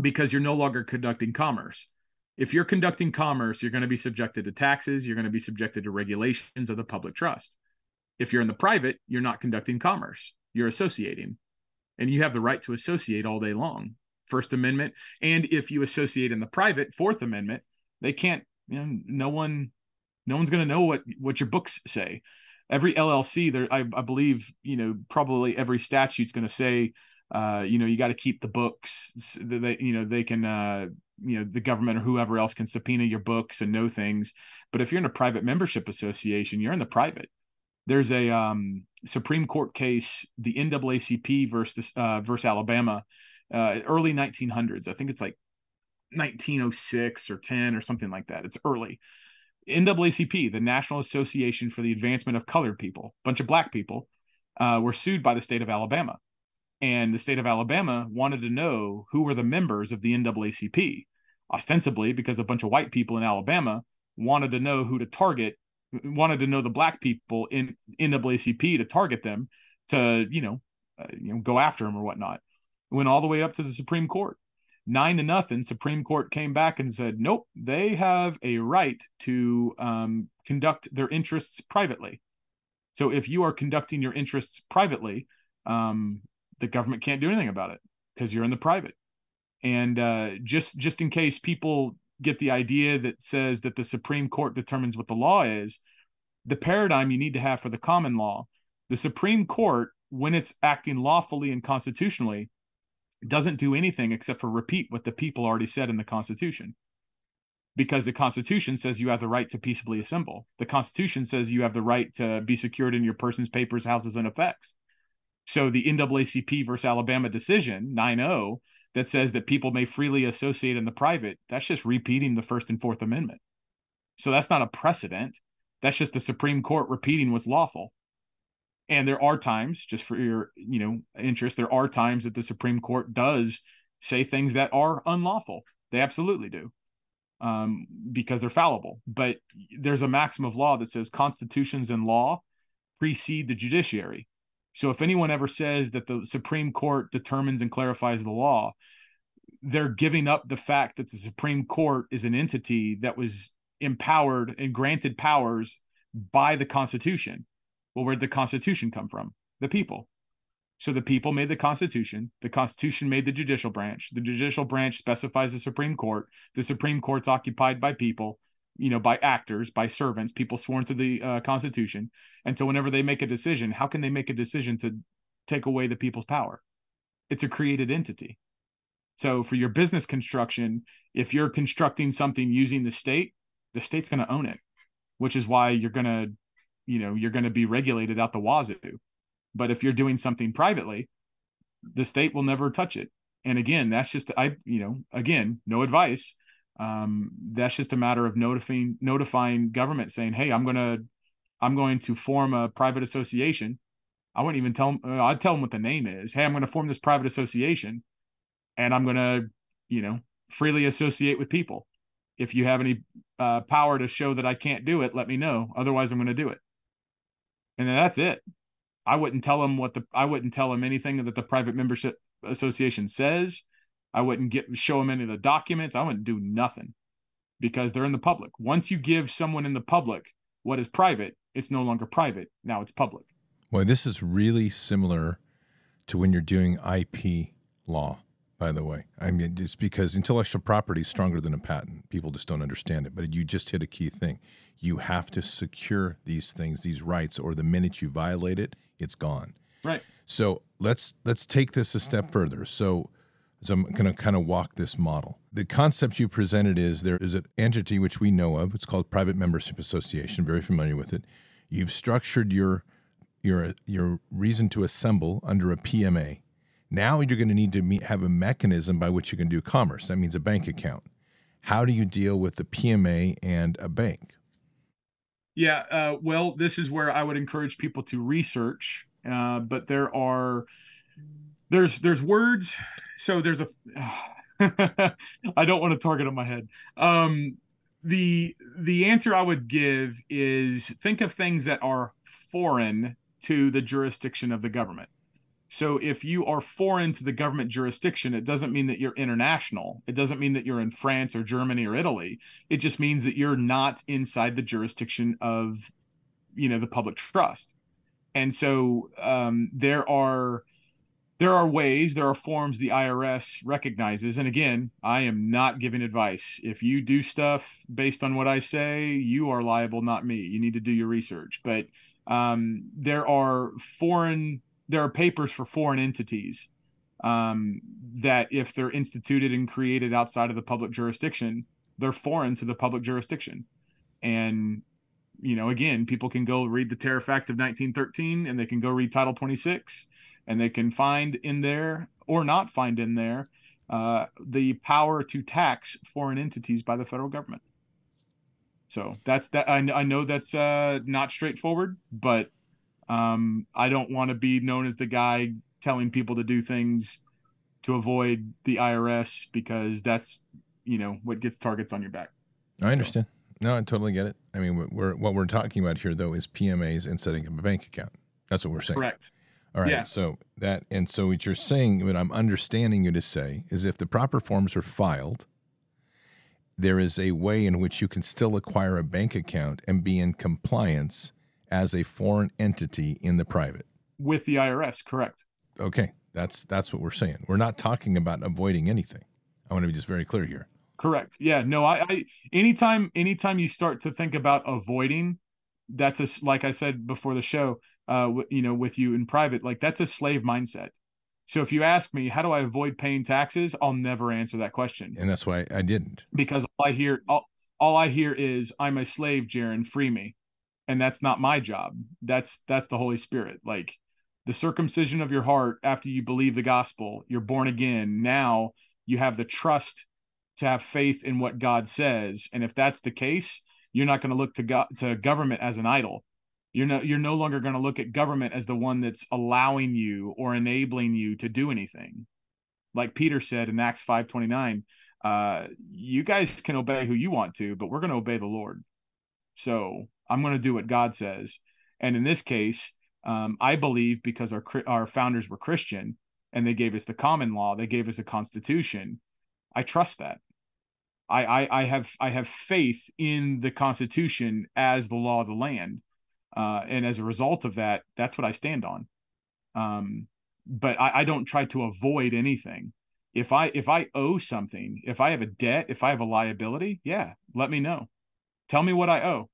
because you're no longer conducting commerce. If you're conducting commerce you're going to be subjected to taxes you're going to be subjected to regulations of the public trust. If you're in the private you're not conducting commerce you're associating. And you have the right to associate all day long first amendment. And if you associate in the private fourth amendment they can't you know no one no one's going to know what what your books say every LLC there I, I believe you know probably every statute's going to say uh, you know you got to keep the books that they you know they can uh, you know the government or whoever else can subpoena your books and know things. But if you're in a private membership association you're in the private. There's a um, Supreme Court case the NAACP versus uh, versus Alabama uh, early 1900s I think it's like 1906 or 10 or something like that. It's early NAACP, the National Association for the Advancement of Colored People, a bunch of black people, uh, were sued by the state of Alabama. And the state of Alabama wanted to know who were the members of the NAACP, ostensibly because a bunch of white people in Alabama wanted to know who to target, wanted to know the black people in NAACP to target them to, you know, uh, you know, go after them or whatnot. It went all the way up to the Supreme Court nine to nothing, Supreme Court came back and said, nope, they have a right to um, conduct their interests privately. So if you are conducting your interests privately, um, the government can't do anything about it because you're in the private. And uh, just just in case people get the idea that says that the Supreme Court determines what the law is, the paradigm you need to have for the common law, the Supreme Court, when it's acting lawfully and constitutionally, doesn't do anything except for repeat what the people already said in the Constitution. Because the Constitution says you have the right to peaceably assemble. The Constitution says you have the right to be secured in your persons, papers, houses, and effects. So the NAACP versus Alabama decision, 9 0, that says that people may freely associate in the private, that's just repeating the First and Fourth Amendment. So that's not a precedent. That's just the Supreme Court repeating what's lawful and there are times just for your you know interest there are times that the supreme court does say things that are unlawful. They absolutely do um, because they're fallible. But there's a maxim of law that says constitutions and law precede the judiciary. So if anyone ever says that the supreme court determines and clarifies the law they're giving up the fact that the supreme court is an entity that was empowered and granted powers by the constitution well, where'd the Constitution come from? The people. So the people made the Constitution. The Constitution made the judicial branch. The judicial branch specifies the Supreme Court. The Supreme Court's occupied by people, you know, by actors, by servants, people sworn to the uh, Constitution. And so whenever they make a decision, how can they make a decision to take away the people's power? It's a created entity. So for your business construction, if you're constructing something using the state, the state's going to own it, which is why you're going to you know you're going to be regulated out the wazoo but if you're doing something privately the state will never touch it and again that's just i you know again no advice um, that's just a matter of notifying notifying government saying hey i'm going to i'm going to form a private association I wouldn't even tell them. Uh, I'd tell them what the name is. Hey, I'm going to form this private association, and I'm going to, you know, freely associate with people. If you have any uh, power to show that I can't do it, let me know. Otherwise, I'm going to do it. And then that's it. I wouldn't tell them what the I wouldn't tell them anything that the private membership association says. I wouldn't get show them any of the documents. I wouldn't do nothing because they're in the public. Once you give someone in the public what is private, it's no longer private. Now it's public. Well, this is really similar to when you're doing IP law, by the way. I mean, it's because intellectual property is stronger than a patent. People just don't understand it. But you just hit a key thing. You have to secure these things, these rights, or the minute you violate it, it's gone. Right. So let's let's take this a step further. So so I'm going to kind of walk this model. The concept you presented is there is an entity which we know of. It's called Private Membership Association. Very familiar with it. You've structured your your your reason to assemble under a PMA. Now you're going to need to meet, have a mechanism by which you can do commerce. That means a bank account. How do you deal with the PMA and a bank? Yeah, uh, well, this is where I would encourage people to research. Uh, but there are there's there's words. So there's a. I don't want to target on my head. Um, the the answer I would give is think of things that are foreign to the jurisdiction of the government. So if you are foreign to the government jurisdiction, it doesn't mean that you're international. It doesn't mean that you're in France or Germany or Italy. It just means that you're not inside the jurisdiction of, you know, the public trust. And so um, there are there are ways, there are forms the IRS recognizes. And again, I am not giving advice. If you do stuff based on what I say, you are liable, not me. You need to do your research. But um, there are foreign, there are papers for foreign entities um, that, if they're instituted and created outside of the public jurisdiction, they're foreign to the public jurisdiction. And you know, again, people can go read the Tariff Act of 1913 and they can go read Title 26 and they can find in there or not find in there uh, the power to tax foreign entities by the federal government. So that's that. I, I know that's uh, not straightforward, but um, I don't want to be known as the guy telling people to do things to avoid the IRS because that's you know what gets targets on your back. I understand. So. No, I totally get it. I mean, we're what we're talking about here though is PMAs and setting up a bank account. That's what we're saying. Correct. All right. Yeah. So that and so what you're saying, what I'm understanding you to say, is if the proper forms are filed, there is a way in which you can still acquire a bank account and be in compliance as a foreign entity in the private. With the IRS, correct. Okay. That's that's what we're saying. We're not talking about avoiding anything. I want to be just very clear here. Correct. Yeah. No, I, I anytime anytime you start to think about avoiding, that's a like I said before the show, uh, you know, with you in private, like that's a slave mindset. So if you ask me, how do I avoid paying taxes? I'll never answer that question. And that's why I didn't. Because all I hear, all, all I hear is, "I'm a slave, Jarrin, free me," and that's not my job. That's that's the Holy Spirit. Like the circumcision of your heart after you believe the gospel, you're born again. Now you have the trust to have faith in what God says, and if that's the case, you're not going to look to go- to government as an idol you're no you're no longer going to look at government as the one that's allowing you or enabling you to do anything like peter said in acts 529 uh, you guys can obey who you want to but we're going to obey the lord so i'm going to do what god says and in this case um, i believe because our our founders were christian and they gave us the common law they gave us a constitution i trust that I, I, I have I have faith in the Constitution as the law of the land, uh, and as a result of that, that's what I stand on. Um, but I, I don't try to avoid anything. If I if I owe something, if I have a debt, if I have a liability, yeah, let me know. Tell me what I owe.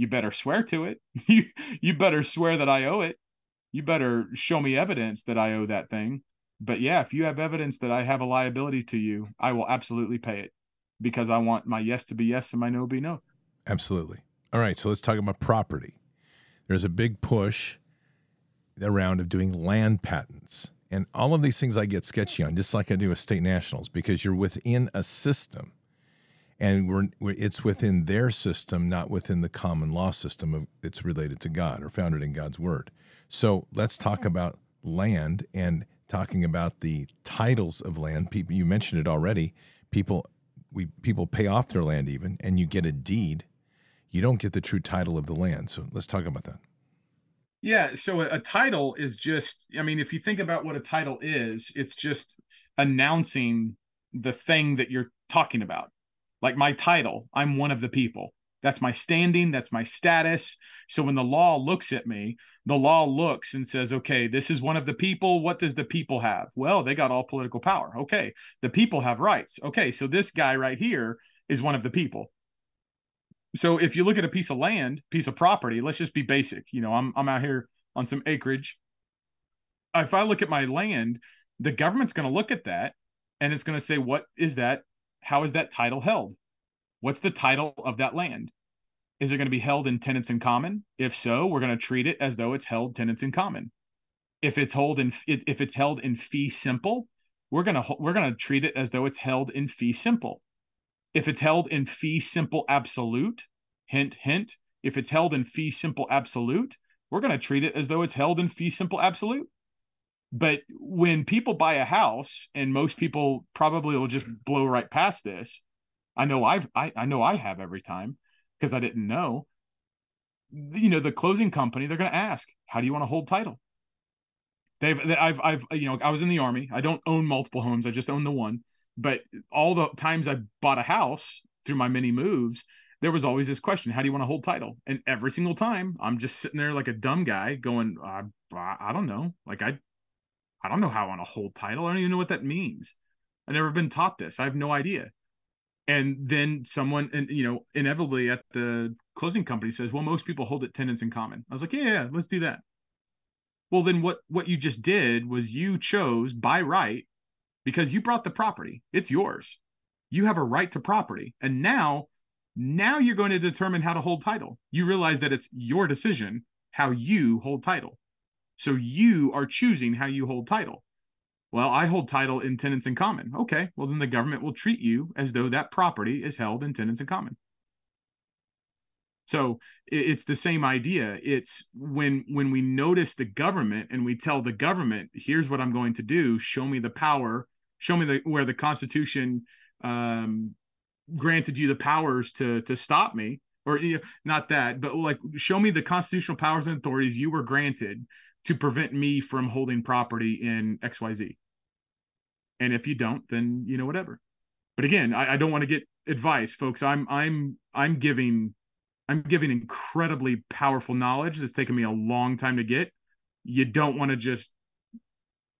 You better swear to it. you you better swear that I owe it. You better show me evidence that I owe that thing. But yeah, if you have evidence that I have a liability to you, I will absolutely pay it because I want my yes to be yes and my no be no. Absolutely. All right, so let's talk about property there's a big push around of doing land patents. And all of these things I get sketchy on, just like I do with state nationals, because you're within a system and we're, it's within their system, not within the common law system of it's related to God or founded in God's word. So let's talk about land and talking about the titles of land. People, you mentioned it already. People, we people pay off their land even, and you get a deed. You don't get the true title of the land. So let's talk about that. Yeah. So a, a title is just. I mean, if you think about what a title is, it's just announcing the thing that you're talking about. Like my title, I'm one of the people. That's my standing, that's my status. So when the law looks at me, the law looks and says, okay, this is one of the people. What does the people have? Well, they got all political power. Okay. The people have rights. Okay. So this guy right here is one of the people. So if you look at a piece of land, piece of property, let's just be basic. You know, I'm I'm out here on some acreage. If I look at my land, the government's going to look at that and it's going to say, what is that? How is that title held? What's the title of that land? Is it going to be held in tenants in common? If so, we're going to treat it as though it's held tenants in common. If it's held in if it's held in fee simple, we're going to we're going to treat it as though it's held in fee simple. If it's held in fee simple absolute, hint hint, if it's held in fee simple absolute, we're going to treat it as though it's held in fee simple absolute. But when people buy a house, and most people probably will just blow right past this, I know I've I, I know I have every time because I didn't know. You know, the closing company, they're gonna ask, how do you want to hold title? They've I've I've you know, I was in the army. I don't own multiple homes, I just own the one. But all the times I bought a house through my many moves, there was always this question how do you want to hold title and every single time i'm just sitting there like a dumb guy going i, I don't know like i i don't know how i want hold title. I don't even know what that means. I've never been taught this. I have no idea. And then someone and you know inevitably at the closing company says well most people hold it tenants in common. I was like yeah, yeah let's do that. Well then what what you just did was you chose by right because you brought the property. It's yours. You have a right to property. And now now you're going to determine how to hold title. You realize that it's your decision how you hold title so you are choosing how you hold title well, I hold title in tenants in common. Okay, well, then the government will treat you as though that property is held in tenants in common. So it's the same idea. It's when when we notice the government and we tell the government, "Here's what I'm going to do. Show me the power. Show me the where the Constitution um, granted you the powers to to stop me." Or you know, not that, but like show me the constitutional powers and authorities you were granted to prevent me from holding property in XYZ. And if you don't, then you know whatever. But again, I, I don't want to get advice, folks. I'm I'm I'm giving I'm giving incredibly powerful knowledge that's taken me a long time to get. You don't want to just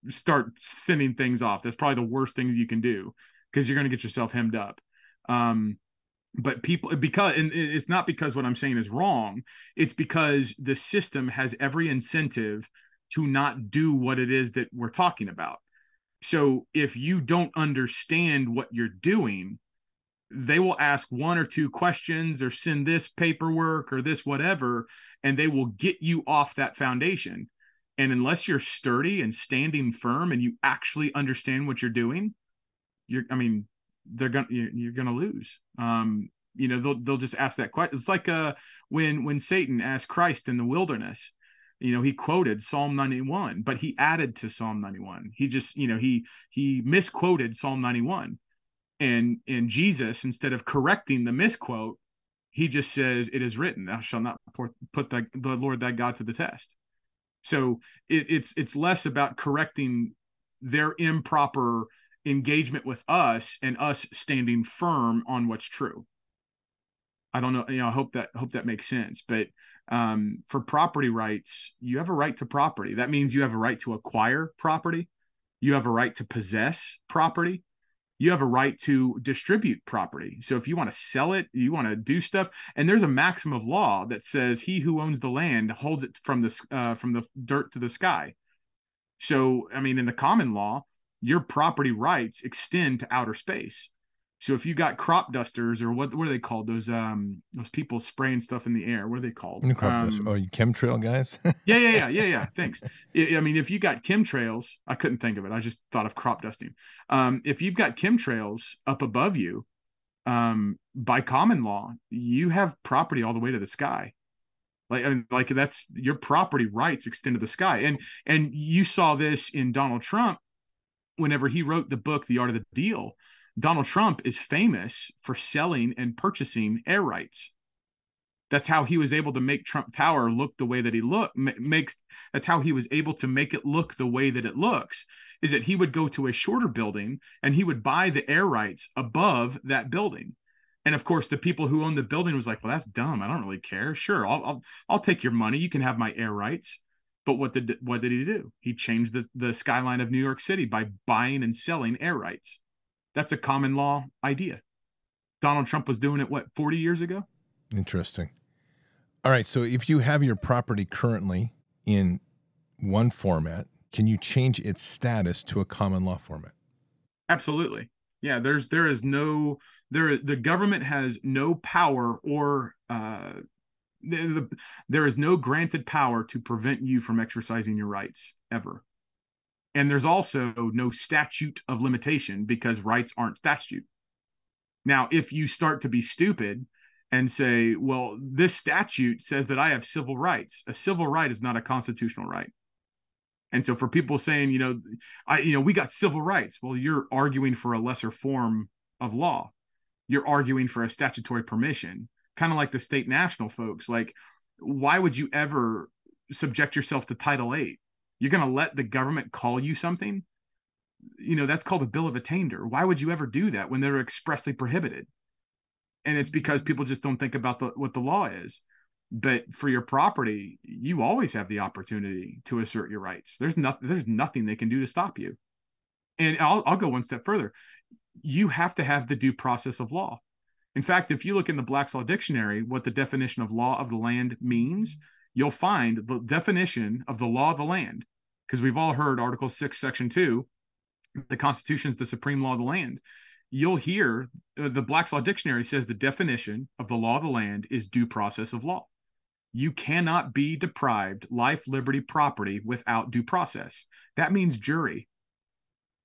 start sending things off. That's probably the worst things you can do because you're going to get yourself hemmed up. Um, but people because and it's not because what i'm saying is wrong it's because the system has every incentive to not do what it is that we're talking about. So if you don't understand what you're doing they will ask one or two questions or send this paperwork or this whatever and they will get you off that foundation. And unless you're sturdy and standing firm and you actually understand what you're doing you're i mean they're gonna you're gonna lose. Um, you know, they'll they'll just ask that question. It's like uh when when Satan asked Christ in the wilderness, you know, he quoted Psalm 91, but he added to Psalm 91. He just, you know, he he misquoted Psalm 91. And and Jesus, instead of correcting the misquote, he just says, It is written, thou shalt not put the, the Lord thy God to the test. So it, it's it's less about correcting their improper engagement with us and us standing firm on what's true. I don't know, you know, I hope that hope that makes sense. But um, for property rights, you have a right to property. That means you have a right to acquire property. You have a right to possess property. You have a right to distribute property. So if you want to sell it, you want to do stuff, and there's a maxim of law that says he who owns the land holds it from the uh, from the dirt to the sky. So I mean, in the common law, your property rights extend to outer space. So if you got crop dusters or what what are they called? Those um those people spraying stuff in the air. What are they called? Um, oh, you chemtrail guys? yeah, yeah, yeah, yeah, yeah. Thanks. I mean, if you got chemtrails, I couldn't think of it. I just thought of crop dusting. Um, if you've got chemtrails up above you, um, by common law, you have property all the way to the sky. like I mean, like that's your property rights extend to the sky and and you saw this in donald trump whenever he wrote the book the art of the deal donald trump is famous for selling and purchasing air rights that's how he was able to make trump tower look the way that he look makes that's how he was able to make it look the way that it looks is that he would go to a shorter building and he would buy the air rights above that building and of course, the people who owned the building was like, "Well, that's dumb. I don't really care. Sure, I'll I'll, I'll take your money. You can have my air rights." But what did what did he do? He changed the, the skyline of New York City by buying and selling air rights. That's a common law idea. Donald Trump was doing it what 40 years ago? Interesting. All right, so if you have your property currently in one format, can you change its status to a common law format? Absolutely. Yeah, there's there is no there the government has no power or uh, there is no granted power to prevent you from exercising your rights ever. And there's also no statute of limitation because rights aren't statute. Now, if you start to be stupid and say, well, this statute says that I have civil rights, a civil right is not a constitutional right. And so for people saying, you know, I, you know, we got civil rights, well, you're arguing for a lesser form of law. You're arguing for a statutory permission, kind of like the state national folks. Like, why would you ever subject yourself to Title VIII? You're going to let the government call you something? You know, that's called a bill of attainder. Why would you ever do that when they're expressly prohibited? And it's mm-hmm. because people just don't think about the, what the law is but for your property you always have the opportunity to assert your rights there's nothing there's nothing they can do to stop you and I'll, I'll go one step further you have to have the due process of law in fact if you look in the black's law dictionary what the definition of law of the land means you'll find the definition of the law of the land because we've all heard article 6 section 2 the constitution is the supreme law of the land you'll hear uh, the black's law dictionary says the definition of the law of the land is due process of law you cannot be deprived life, liberty, property without due process. That means jury.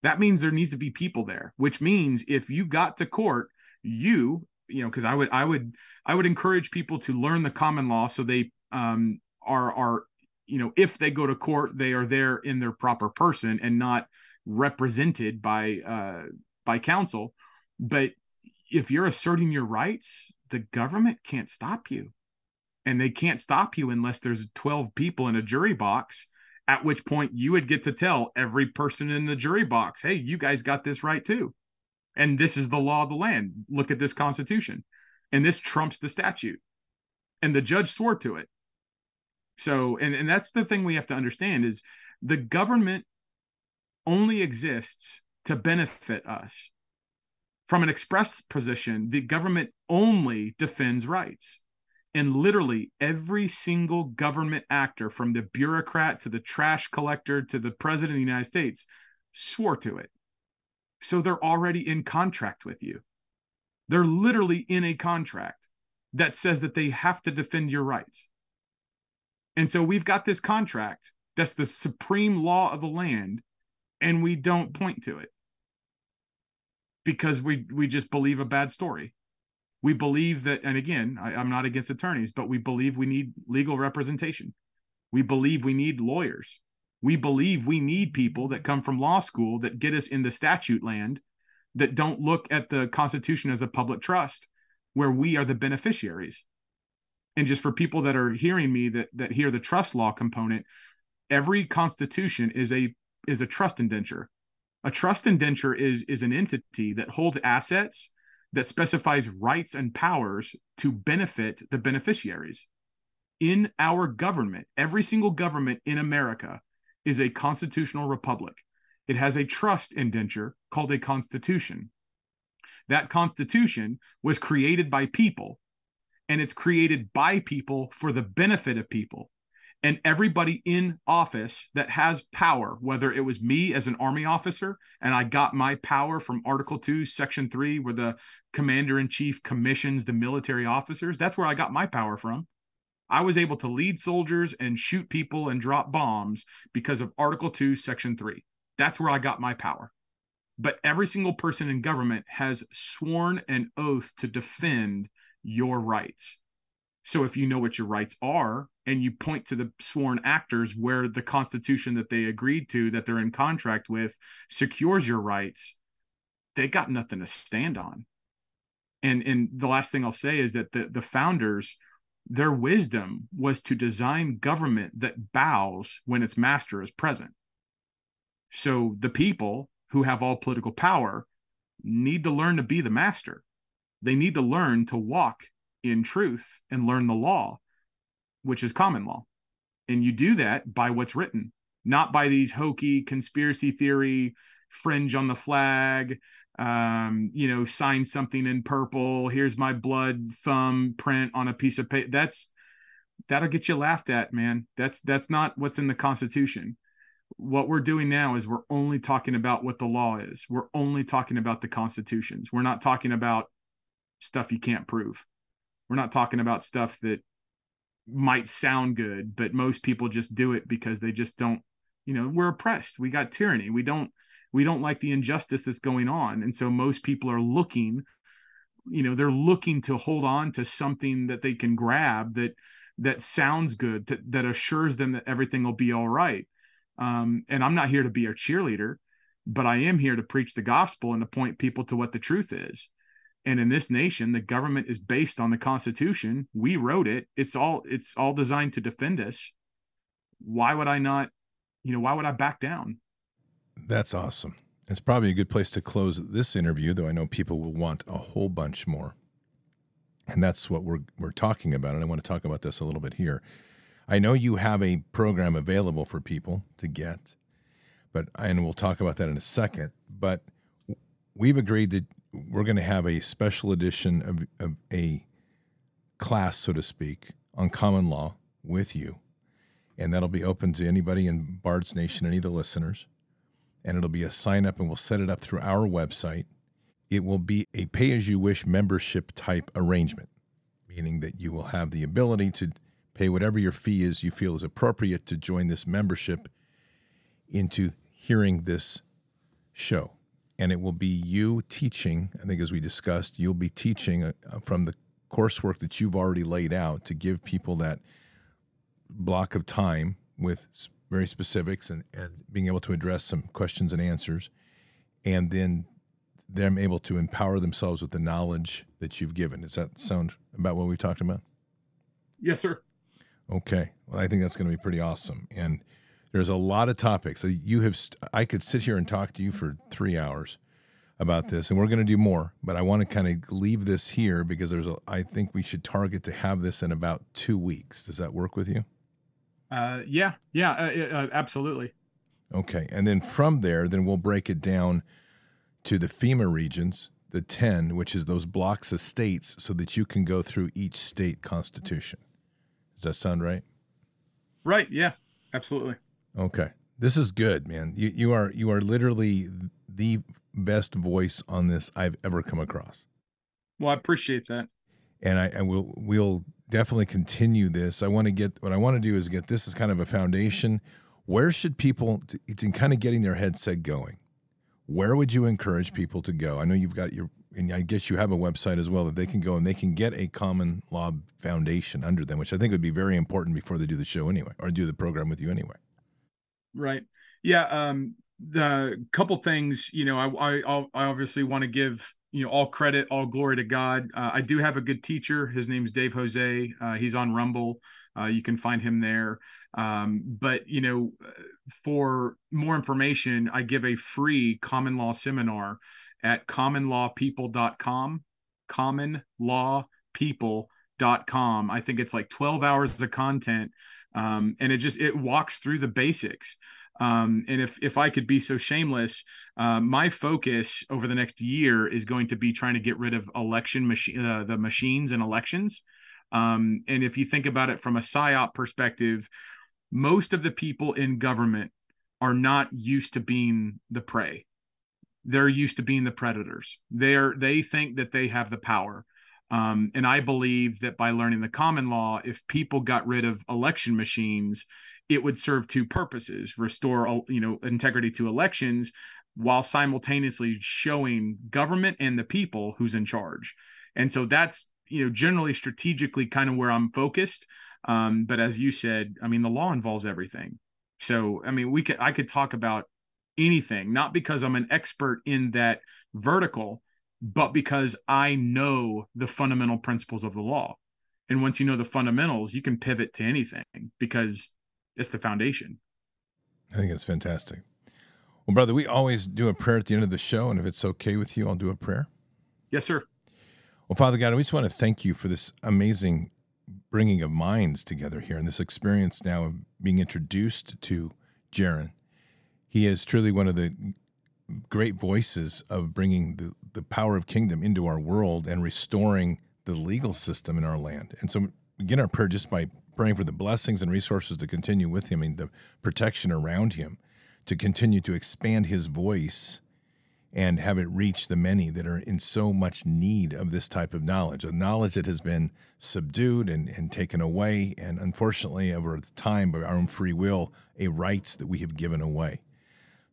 That means there needs to be people there, which means if you got to court, you, you know, because I would, I would, I would encourage people to learn the common law so they um, are, are, you know, if they go to court, they are there in their proper person and not represented by, uh, by counsel. But if you're asserting your rights, the government can't stop you and they can't stop you unless there's 12 people in a jury box at which point you would get to tell every person in the jury box hey you guys got this right too and this is the law of the land. Look at this constitution. And this trumps the statute. And the judge swore to it. So and, and that's the thing we have to understand is the government only exists to benefit us. From an express position the government only defends rights. And literally every single government actor, from the bureaucrat to the trash collector to the president of the United States, swore to it. So they're already in contract with you. They're literally in a contract that says that they have to defend your rights. And so we've got this contract that's the supreme law of the land, and we don't point to it because we we just believe a bad story we believe that and again I, i'm not against attorneys but we believe we need legal representation we believe we need lawyers we believe we need people that come from law school that get us in the statute land that don't look at the constitution as a public trust where we are the beneficiaries and just for people that are hearing me that that hear the trust law component every constitution is a is a trust indenture a trust indenture is is an entity that holds assets that specifies rights and powers to benefit the beneficiaries. In our government, every single government in America is a constitutional republic. It has a trust indenture called a constitution. That constitution was created by people, and it's created by people for the benefit of people and everybody in office that has power, whether it was me as an army officer and I got my power from Article 2, Section 3, where the commander in chief commissions the military officers, that's where I got my power from. I was able to lead soldiers and shoot people and drop bombs because of Article 2, Section 3. That's where I got my power. But every single person in government has sworn an oath to defend your rights. So if you know what your rights are and you point to the sworn actors where the constitution that they agreed to that they're in contract with secures your rights, they got nothing to stand on. And and the last thing I'll say is that the the founders their wisdom was to design government that bows when its master is present. So the people who have all political power need to learn to be the master. They need to learn to walk in truth and learn the law, which is common law. And you do that by what's written, not by these hokey conspiracy theory, fringe on the flag, um, you know, sign something in purple. Here's my blood thumb print on a piece of paper. That's that'll get you laughed at, man. That's that's not what's in the Constitution. What we're doing now is we're only talking about what the law is. We're only talking about the constitutions. We're not talking about stuff you can't prove. We're not talking about stuff that might sound good, but most people just do it because they just don't, you know, we're oppressed. We got tyranny. We don't we don't like the injustice that's going on. And so most people are looking, you know, they're looking to hold on to something that they can grab that that sounds good, that, that assures them that everything will be all right. Um, and I'm not here to be a cheerleader, but I am here to preach the gospel and to point people to what the truth is. And in this nation the government is based on the constitution. We wrote it. It's all it's all designed to defend us. Why would i not you know why would i back down that's awesome it's probably a good place to close this interview though i know people will want a whole bunch more and that's what we're we're talking about and i want to talk about this a little bit here i know you have a program available for people to get but and we'll talk about that in a second but we've agreed that we're going to have a special edition of, of a class, so to speak, on common law with you. And that'll be open to anybody in Bards Nation, any of the listeners. And it'll be a sign up, and we'll set it up through our website. It will be a pay as you wish membership type arrangement, meaning that you will have the ability to pay whatever your fee is you feel is appropriate to join this membership into hearing this show and it will be you teaching. I think, as we discussed, you'll be teaching uh, from the coursework that you've already laid out to give people that block of time with very specifics and, and being able to address some questions and answers, and then them able to empower themselves with the knowledge that you've given. Does that sound about what we talked about? Yes, sir. Okay. Well, I think that's going to be pretty awesome. And there's a lot of topics. You have I could sit here and talk to you for 3 hours about this and we're going to do more, but I want to kind of leave this here because there's a I think we should target to have this in about 2 weeks. Does that work with you? Uh yeah. Yeah, uh, uh, absolutely. Okay. And then from there then we'll break it down to the FEMA regions, the 10, which is those blocks of states so that you can go through each state constitution. Does that sound right? Right, yeah. Absolutely. Okay. This is good, man. You you are you are literally the best voice on this I've ever come across. Well, I appreciate that. And I, I will we'll definitely continue this. I want to get what I want to do is get this as kind of a foundation. Where should people it's in kind of getting their headset going? Where would you encourage people to go? I know you've got your and I guess you have a website as well that they can go and they can get a common law foundation under them, which I think would be very important before they do the show anyway, or do the program with you anyway. Right. Yeah. Um, the couple things, you know, I I, I obviously want to give you know all credit, all glory to God. Uh, I do have a good teacher. His name is Dave Jose. Uh, he's on Rumble. Uh, you can find him there. Um, but you know, for more information, I give a free common law seminar at commonlawpeople.com. Commonlawpeople.com. I think it's like 12 hours of content um, and it just it walks through the basics um, and if if I could be so shameless, uh, my focus over the next year is going to be trying to get rid of election machine uh, the machines and elections. Um, and if you think about it from a psyop perspective, most of the people in government are not used to being the prey. They're used to being the predators. They're they think that they have the power. Um, and I believe that by learning the common law, if people got rid of election machines, it would serve two purposes: restore, you know, integrity to elections, while simultaneously showing government and the people who's in charge. And so that's you know generally strategically kind of where I'm focused. Um, but as you said, I mean the law involves everything. So I mean we could I could talk about anything, not because I'm an expert in that vertical, but because I know the fundamental principles of the law. And once you know the fundamentals, you can pivot to anything because it's the foundation. I think it's fantastic. Well, brother, we always do a prayer at the end of the show, and if it's okay with you, I'll do a prayer. Yes, sir. Well, Father God, we just want to thank you for this amazing bringing of minds together here and this experience now of being introduced to Jarrin. He is truly one of the great voices of bringing the, the power of kingdom into our world and restoring the legal system in our land. And so begin our prayer just by praying for the blessings and resources to continue with him and the protection around him to continue to expand his voice and have it reach the many that are in so much need of this type of knowledge, a knowledge that has been subdued and, and taken away, and unfortunately, over time, by our own free will, a rights that we have given away.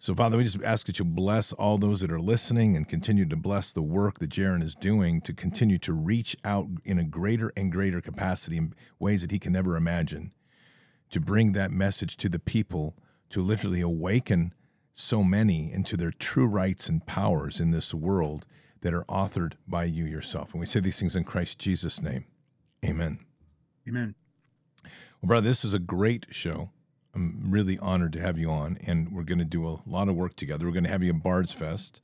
So, Father, we just ask that you bless all those that are listening and continue to bless the work that Jarrin is doing to continue to reach out in a greater and greater capacity in ways that he can never imagine, to bring that message to the people, to literally awaken so many into their true rights and powers in this world that are authored by you yourself. And we say these things in Christ Jesus' name. Amen. Amen. Well, brother, this is a great show. I'm really honored to have you on, and we're going to do a lot of work together. We're going to have you at Bards Fest.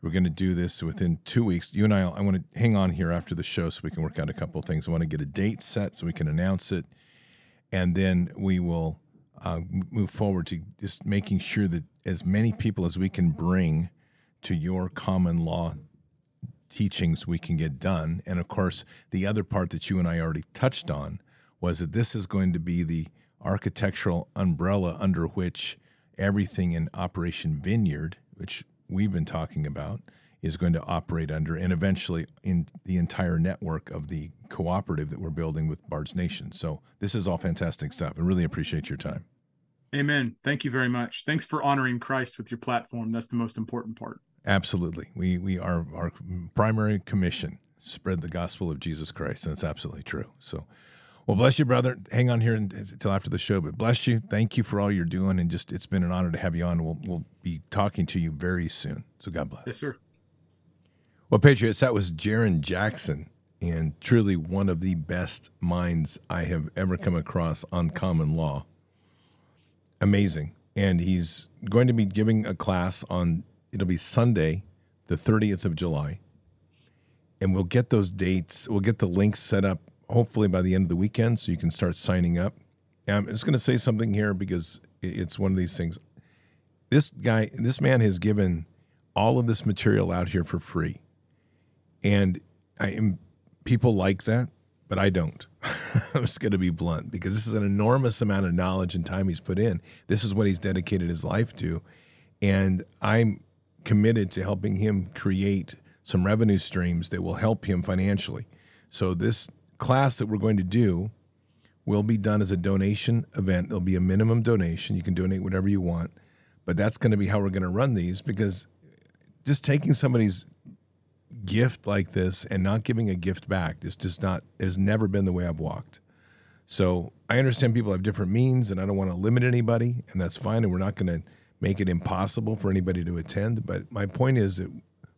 We're going to do this within two weeks. You and I, I want to hang on here after the show so we can work out a couple things. I want to get a date set so we can announce it, and then we will uh, move forward to just making sure that as many people as we can bring to your common law teachings we can get done. And of course, the other part that you and I already touched on was that this is going to be the architectural umbrella under which everything in Operation Vineyard, which we've been talking about, is going to operate under, and eventually in the entire network of the cooperative that we're building with Bards Nation. So this is all fantastic stuff. and really appreciate your time. Amen. Thank you very much. Thanks for honoring Christ with your platform. That's the most important part. Absolutely. We we are our primary commission spread the gospel of Jesus Christ. And that's absolutely true. So well, bless you, brother. Hang on here until uh, after the show, but bless you. Thank you for all you're doing, and just it's been an honor to have you on. We'll we'll be talking to you very soon. So God bless. Yes, sir. Well, Patriots, that was Jarrin Jackson, and truly one of the best minds I have ever come across on common law. Amazing, and he's going to be giving a class on. It'll be Sunday, the 30th of July, and we'll get those dates. We'll get the links set up hopefully by the end of the weekend so you can start signing up. And I'm just going to say something here because it's one of these things. This guy, this man has given all of this material out here for free. And I am people like that, but I don't. I'm just going to be blunt because this is an enormous amount of knowledge and time he's put in. This is what he's dedicated his life to. And I'm committed to helping him create some revenue streams that will help him financially. So this class that we're going to do will be done as a donation event. There'll be a minimum donation. You can donate whatever you want, but that's going to be how we're going to run these because just taking somebody's gift like this and not giving a gift back is just not has never been the way I've walked. So I understand people have different means, and I don't want to limit anybody, and that's fine. And we're not going to make it impossible for anybody to attend. But my point is that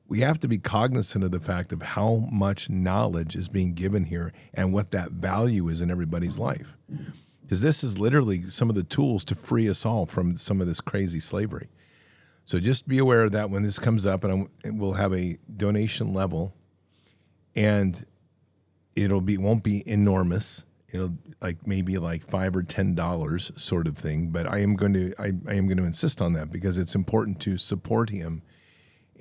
we have to be cognizant of the fact of how much knowledge is being given here and what that value is in everybody's life. Because this is literally some of the tools to free us all from some of this crazy slavery. So just be aware of that when this comes up, and we'll have a donation level, and it'll be won't be enormous. It'll like maybe like five or ten dollars sort of thing. But I am going to I, I am going to insist on that because it's important to support him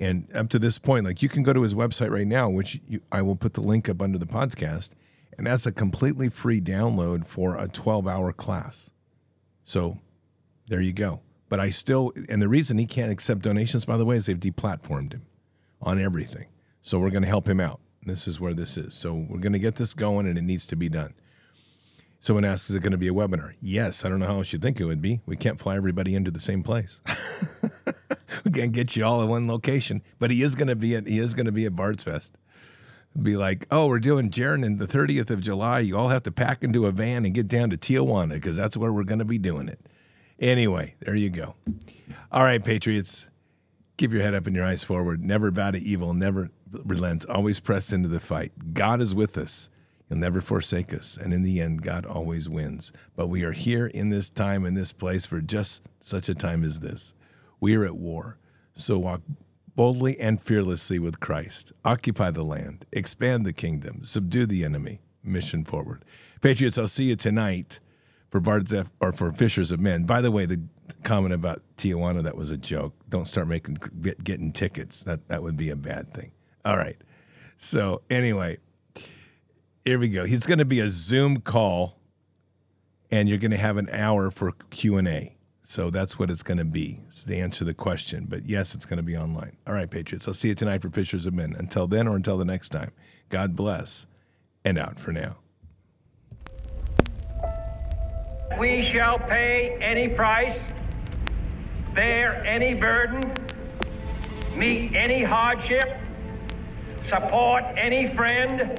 and up to this point, like you can go to his website right now, which you, I will put the link up under the podcast, and that's a completely free download for a 12 hour class. So there you go. But I still, and the reason he can't accept donations, by the way, is they've deplatformed him on everything. So we're going to help him out. This is where this is. So we're going to get this going, and it needs to be done. Someone asks, is it going to be a webinar? Yes. I don't know how else you think it would be. We can't fly everybody into the same place. we can't get you all in one location, but he is going to be at he is going to be at Bards Fest. be like, oh, we're doing Jarrin in the 30th of July. You all have to pack into a van and get down to Tijuana because that's where we're going to be doing it. Anyway, there you go. All right, Patriots, keep your head up and your eyes forward. Never bow to evil, never relent, always press into the fight. God is with us. He'll never forsake us. And in the end, God always wins. But we are here in this time, in this place, for just such a time as this. We are at war. So walk boldly and fearlessly with Christ. Occupy the land, expand the kingdom, subdue the enemy. Mission forward. Patriots, I'll see you tonight for Bards F or for Fishers of Men. By the way, the comment about Tijuana that was a joke. Don't start making get, getting tickets. That that would be a bad thing. All right. So anyway, here we go. It's going to be a Zoom call, and you're going to have an hour for Q and A. So that's what it's going to be. It's the answer to the question. But yes, it's going to be online. All right, Patriots. I'll see you tonight for Fishers of Men. Until then, or until the next time. God bless, and out for now. We shall pay any price, bear any burden, meet any hardship, support any friend,